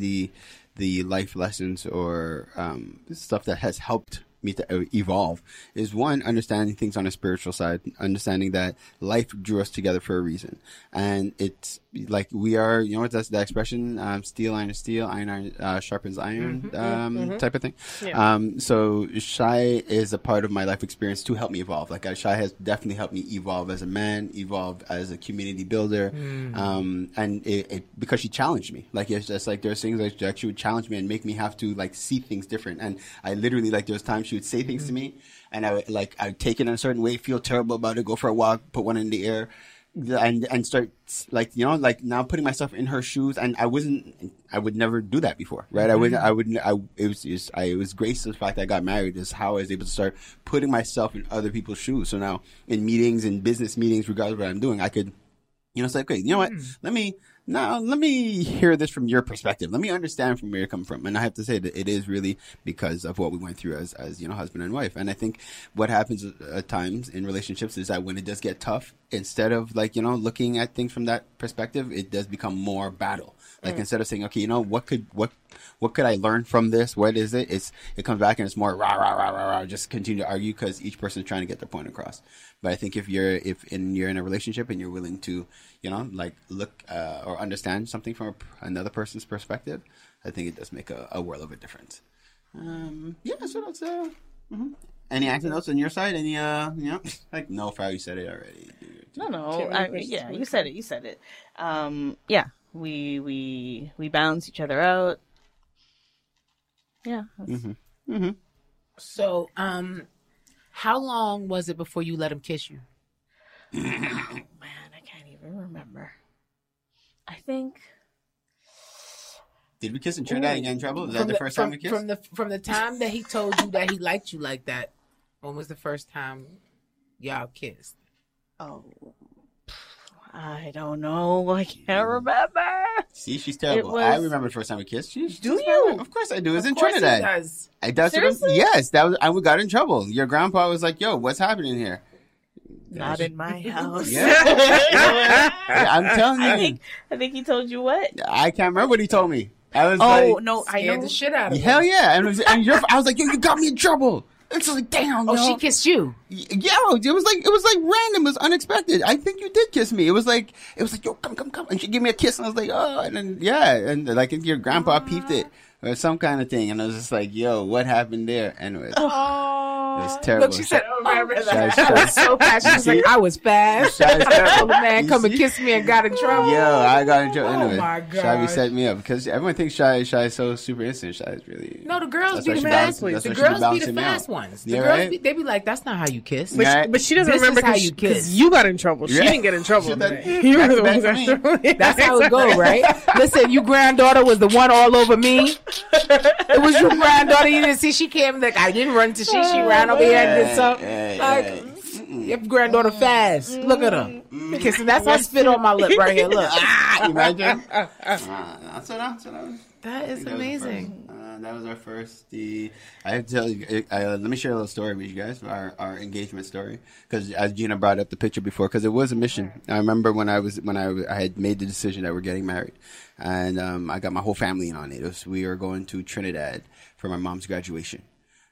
the life lessons or um stuff that has helped me to evolve is one understanding things on a spiritual side, understanding that life drew us together for a reason, and it's like we are. You know what that's the expression? Um, steel iron steel, iron iron uh, sharpens iron, um, type of thing. Yeah. Um, so Shy is a part of my life experience to help me evolve. Like uh, Shy has definitely helped me evolve as a man, evolve as a community builder, um, and it, it because she challenged me. Like it's just like there's things like that she would challenge me and make me have to like see things different. And I literally like there's times she would say things to me, and I would like I would take it in a certain way, feel terrible about it, go for a walk, put one in the air. And and start like you know like now putting myself in her shoes and I wasn't I would never do that before right I wouldn't mm-hmm. I wouldn't I it was just, I it was grace the fact that I got married is how I was able to start putting myself in other people's shoes so now in meetings in business meetings regardless of what I'm doing I could you know, it's like, okay, you know what? Mm. Let me now let me hear this from your perspective. Let me understand from where you're coming from. And I have to say that it is really because of what we went through as as you know, husband and wife. And I think what happens uh, at times in relationships is that when it does get tough, instead of like you know looking at things from that perspective, it does become more battle. Like instead of saying, okay, you know, what could what what could I learn from this? What is it? It's it comes back and it's more rah rah rah rah rah. Just continue to argue because each person is trying to get their point across. But I think if you're if in you're in a relationship and you're willing to, you know, like look uh, or understand something from a, another person's perspective, I think it does make a, a world of a difference. Um, yeah, so that's uh. mhm. Any anecdotes on your side? Any uh, you know, like no, Pharaoh, you said it already. No, no. I, yeah, you said it. You said it. Um, yeah, we we we balance each other out. Yeah. that's- So, um, how long was it before you let him kiss you? Man, I can't even remember. I think Did we kiss in Trinidad and get in trouble? Is that From the, first time we kissed? From the from the time that he told you that he liked you like that, when was the first time y'all kissed? oh I don't know. I can't mm. remember. See, she's terrible. was- I remember the first time we kissed. She, Do you? Of course I do. It's Of in course he Trinidad. does. I, that's what yes, that was. I got in trouble. Your grandpa was like, "Yo, what's happening here?" Not in my house. Yeah. I'm telling I you. think I think he told you what? I can't remember what he told me. I was Oh like, no, I Scared know. the shit out of her. hell yeah. And, it was, and you're, I was like, yo, you got me in trouble. It's like, damn. Oh, yo. she kissed you. Y- Yo, it was like it was like random, it was unexpected. I think you did kiss me. It was like it was like yo, come, come, come, and she gave me a kiss, and I was like, oh, and then yeah, and like your grandpa peeped it or some kind of thing, and I was just like, yo, what happened there? Anyways, Oh, It was terrible. Look, she said, "Oh, remember Shy, that?" shy. I was so fast. She was like, "I was fast." Shy, shy. Old man You come and kiss me and got in trouble. yo, I got in trouble. Oh Anyway, my Shy be set me up because everyone thinks Shy Shy is so super instant. Shy is really No, the girls be the she fast ones. The girls be the fast ones. The girls be, they be like, "That's not how you kiss." But, Yeah. she, but she doesn't This remember how you kiss. you got in trouble. She didn't get in trouble. You were the That's one me. who got in trouble. That's how it go, right? Listen, you granddaughter was the one all over me. It was your granddaughter. You didn't see she came like I didn't run to she. She ran over here and did something. Yeah, Like yeah. your granddaughter fast. Look at her kissing. That's how I spit on my lip right here. Look, Ah, imagine. Uh, that's what I- that's what I was- that is That was amazing. Uh, that was our first. The I have to tell you. Uh, let me share a little story with you guys. Our our engagement story, because as Jeena brought up the picture before, because it was a mission. I remember when I was when I, I had made the decision that we're getting married, and um, I got my whole family in on it. it was, we were going to Trinidad for my mom's graduation.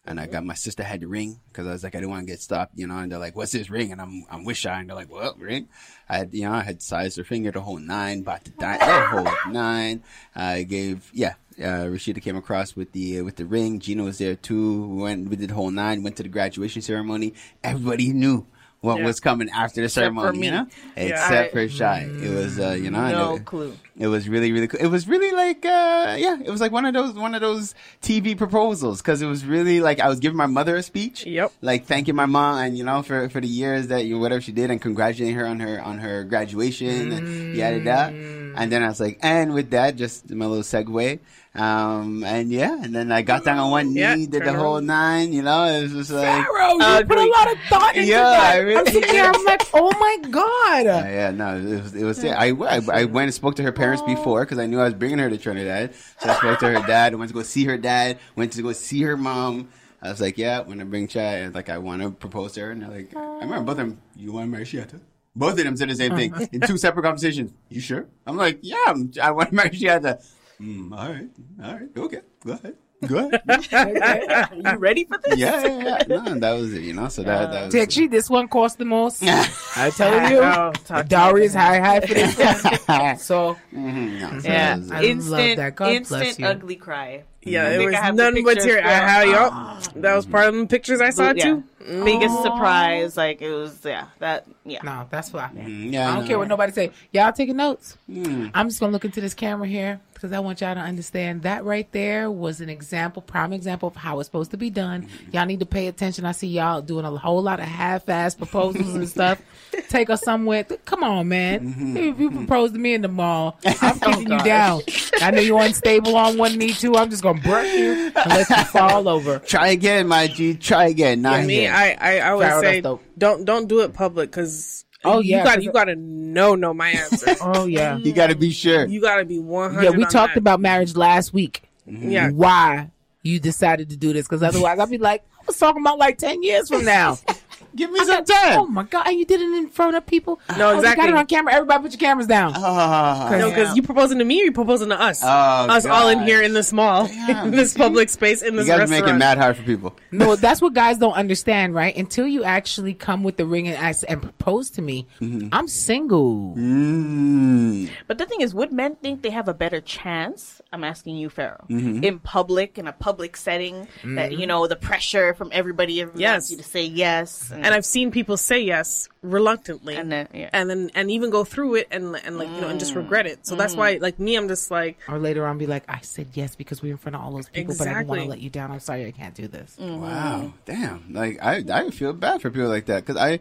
And I got my sister had the ring because I was like I didn't want to get stopped, you know. And they're like, "What's this ring?" And I'm I'm with shy, and they're like, "What ring?" I had you know I had sized her finger the whole nine, bought the di- the whole nine. I gave yeah. Uh, Rashida came across with the uh, with the ring. Jeena was there too. We went we did the whole nine. Went to the graduation ceremony. Everybody knew what Yeah. was coming after the ceremony, you know. Yeah. Except I- for shy, it was uh, you know No it- clue. It was really, really cool. It was really like, uh, yeah, it was like one of those, one of those TV proposals. Cause it was really like, I was giving my mother a speech. Yep. Like thanking my mom and, you know, for, for the years that, you know, whatever she did and congratulating her on her, on her graduation and yada yada. And then I was like, and with that, just my little segue. Um, and yeah, and then I got down on one knee, Yeah, did the whole nine, you know, it was just like, Bro, you put a lot of thought into Yeah, that. I really I'm sitting here, I'm like, oh my god. Yeah, yeah, no, it was, it was I, I, I went and spoke to her parents before because I knew I was bringing her to Trinidad. So I spoke to her dad. I went to go see her dad. Went to go see her mom. I was like, yeah, when I bring Chai, I was like, I want to propose to her. And they're like, I remember both of them, you want to marry Shiata? Both of them said the same thing in two separate conversations. You sure? I'm like, yeah, I'm, I want to marry Shiata. Mm, all right, all right, okay, go ahead. Go ahead. you ready for this? Yeah, yeah, yeah. No, that was it, you know. So that, that was. Texie, this one cost the most. I tell you, Oh, the dowry is high, high for this one. So Mhm, no, so Yeah, that was it. I love instant, that. God bless instant you. ugly cry. Yeah, I it was I have the none but pictures tears. for- How yup. That was part of the pictures I saw Yeah. too. Biggest surprise, like it was. Yeah, that. Yeah. no, that's why. Mm, yeah, I don't no. care what nobody say. Y'all taking notes. Mm. I'm just gonna look into this camera here because I want y'all to understand that right there was an example, prime example of how it's supposed to be done. Y'all need to pay attention. I see y'all doing a whole lot of half-ass proposals and stuff. Take us somewhere. Come on, man. If you propose to me in the mall, I'm oh, kicking you down. I know you're unstable on one knee too. I'm just gonna brush you and let you fall over. Try again, my G. Try again. Not Me, again. I, I, I would Pharaoh, say don't don't do it public because Oh, you yeah, got 'cause- you got to know know my answer. Oh yeah. you got to be sure. you got to be one hundred. Yeah, we talked about marriage last week. yeah. why you decided to do this because otherwise I'd be like, I was talking about like 10 years from now. Give me some time. oh my God. And you did it in front of people? No, Oh, you exactly. got it on camera. Everybody put your cameras down. Ah. No, because you proposing to me, or you proposing to us? Oh, us all in here in this mall, Damn, in this public space, in this. you this guys are restaurant. making mad hard for people. No, that's what guys don't understand, right? Until you actually come with the ring and ask and propose to me, I'm single. Mm. But the thing is, would men think they have a better chance? I'm asking you, Pharaoh, Mm-hmm. in public, in a public setting, that you mm-hmm. know the pressure from everybody, everyone Yes. wants you to say yes, and, and I've seen people say yes reluctantly, and then yeah. and then and even go through it and and like you know and just mm. regret it. So that's why mm. like me, I'm just like Or later on be like, I said yes because we were in front of all those people, but I didn't want to let you down. I'm sorry I can't do this. Mm-hmm. Wow. Mm-hmm. Damn. Like I, I feel bad for people like that because I,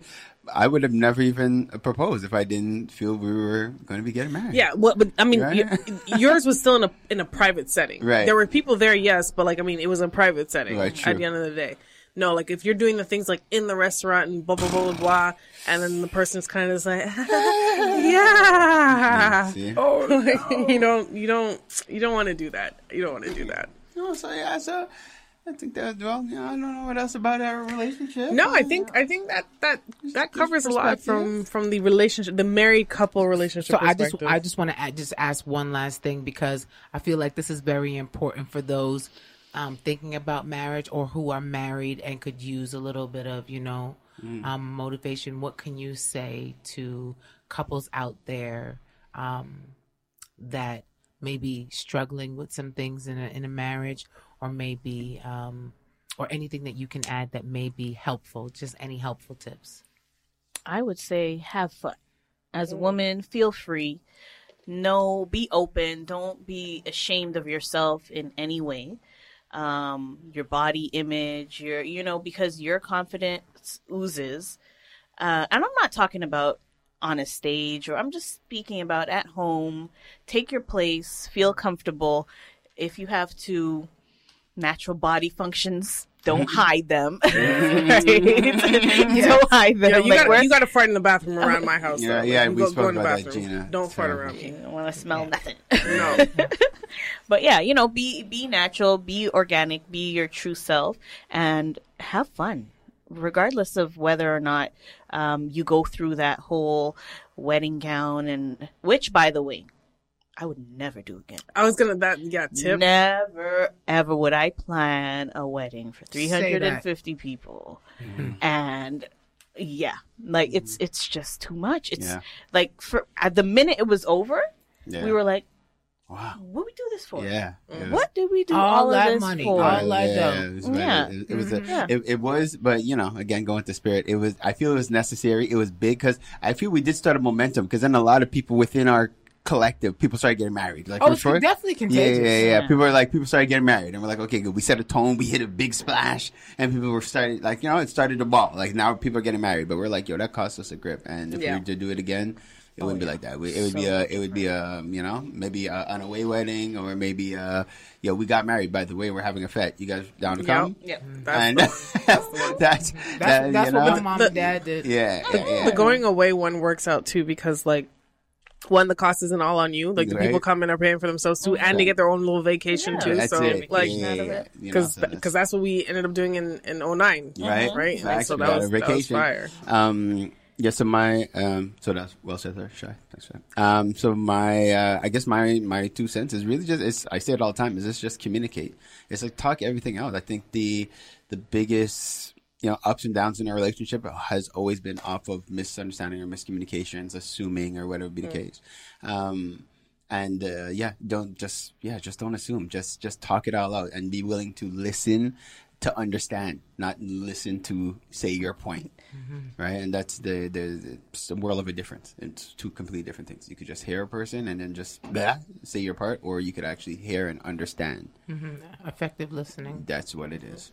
I would have never even proposed if I didn't feel we were going to be getting married. yeah. well, But I mean, Right. y- yours was still in a in a private setting. Right. There were people there, yes, but like I mean, it was a private setting. Right. At the end of the day. No, like if you're doing the things like in the restaurant and blah blah blah blah blah, and then the person's kind of just like, yeah, oh, Like, you don't you don't you don't want to do that. You don't want to do that. No, so yeah, so I think that well, yeah, I don't know what else about our relationship. No, I think I think that that that there's covers a lot from from the relationship, the married couple relationship. So I just perspective. I just want to just ask one last thing because I feel like this is very important for those um, thinking about marriage or who are married and could use a little bit of you know um, motivation. What can you say to couples out there um, that may be struggling with some things in a in a marriage or maybe um, or anything that you can add that may be helpful? Just any helpful tips. I would say have fun. As a woman, feel free. No, be open. Don't be ashamed of yourself in any way. Um, your body image, your you know, because your confidence oozes. Uh, and I'm not talking about on a stage or I'm just speaking about at home. Take your place, feel comfortable. If you have to natural body functions, don't hide them. right? Don't hide them. Yeah, you Like, got we're- you got to fart in the bathroom around my house. Yeah, though. yeah, You we go, spoke go in the about that, bathroom. Jeena. Don't It's fart around me. You don't want to smell nothing. No. but yeah, you know, be be natural, be organic, be your true self, and have fun, regardless of whether or not um, you go through that whole wedding gown and which, by the way, I would never do again. I was gonna that yeah tip. Never ever would I plan a wedding for 350 people. Mm-hmm. And yeah, like it's mm-hmm. it's just too much. It's Yeah. like for at the minute it was over, Yeah. we were like, wow. what we do this for? Yeah. Mm-hmm. it What did we do All all, that of this money, for? all that yeah, dough. it was, Yeah. it, it was a, Yeah. it, it was, but you know, again, going to spirit, it was. I feel it was necessary. It was big because I feel we did start a momentum because then a lot of people within our collective, people started getting married. Like Oh, for it's sure. definitely Yeah, contagious. yeah, yeah, yeah. Yeah. People are like, people started getting married, and we're like, okay, good. We set a tone. We hit a big splash, and people were starting, like, you know, it started to ball. Like now, people are getting married, but we're like, yo, that cost us a grip, and if Yeah. we were to do it again. It wouldn't be like that. We- It would be a, it would be a, you know, maybe a, an away wedding, or maybe, uh, yo, we got married. By the way, we're having a fete. You guys down to come? Yep. Yeah. That's and the. That's that's That's, that, that's you what know? my mom The- and dad did. yeah, yeah, yeah. The going away one works out too because like one the cost isn't all on you. Like the Right. people coming are paying for themselves too, and they get their own little vacation Yeah. too. That's so it. like yeah, yeah, yeah. Because that's- that's what we ended up doing in in 09. right, right? And Facts, so we that got was- a that was vacation. fire. Um, yeah. So my um, so that's well said there, shy. Thanks for that. Um, so my uh, I guess my my two cents is really just it's I say it all the time is it's just communicate. It's like talk everything out. I think the the biggest you know ups and downs in a relationship has always been off of misunderstanding or miscommunications, assuming or whatever be the case. Um, and uh, yeah, don't just yeah, just don't assume. Just just talk it all out and be willing to listen to understand, not listen to say your point, right? And that's the the a world of a difference. It's two completely different things. You could just hear a person and then just blah, say your part, or you could actually hear and understand. Effective listening. That's what it is.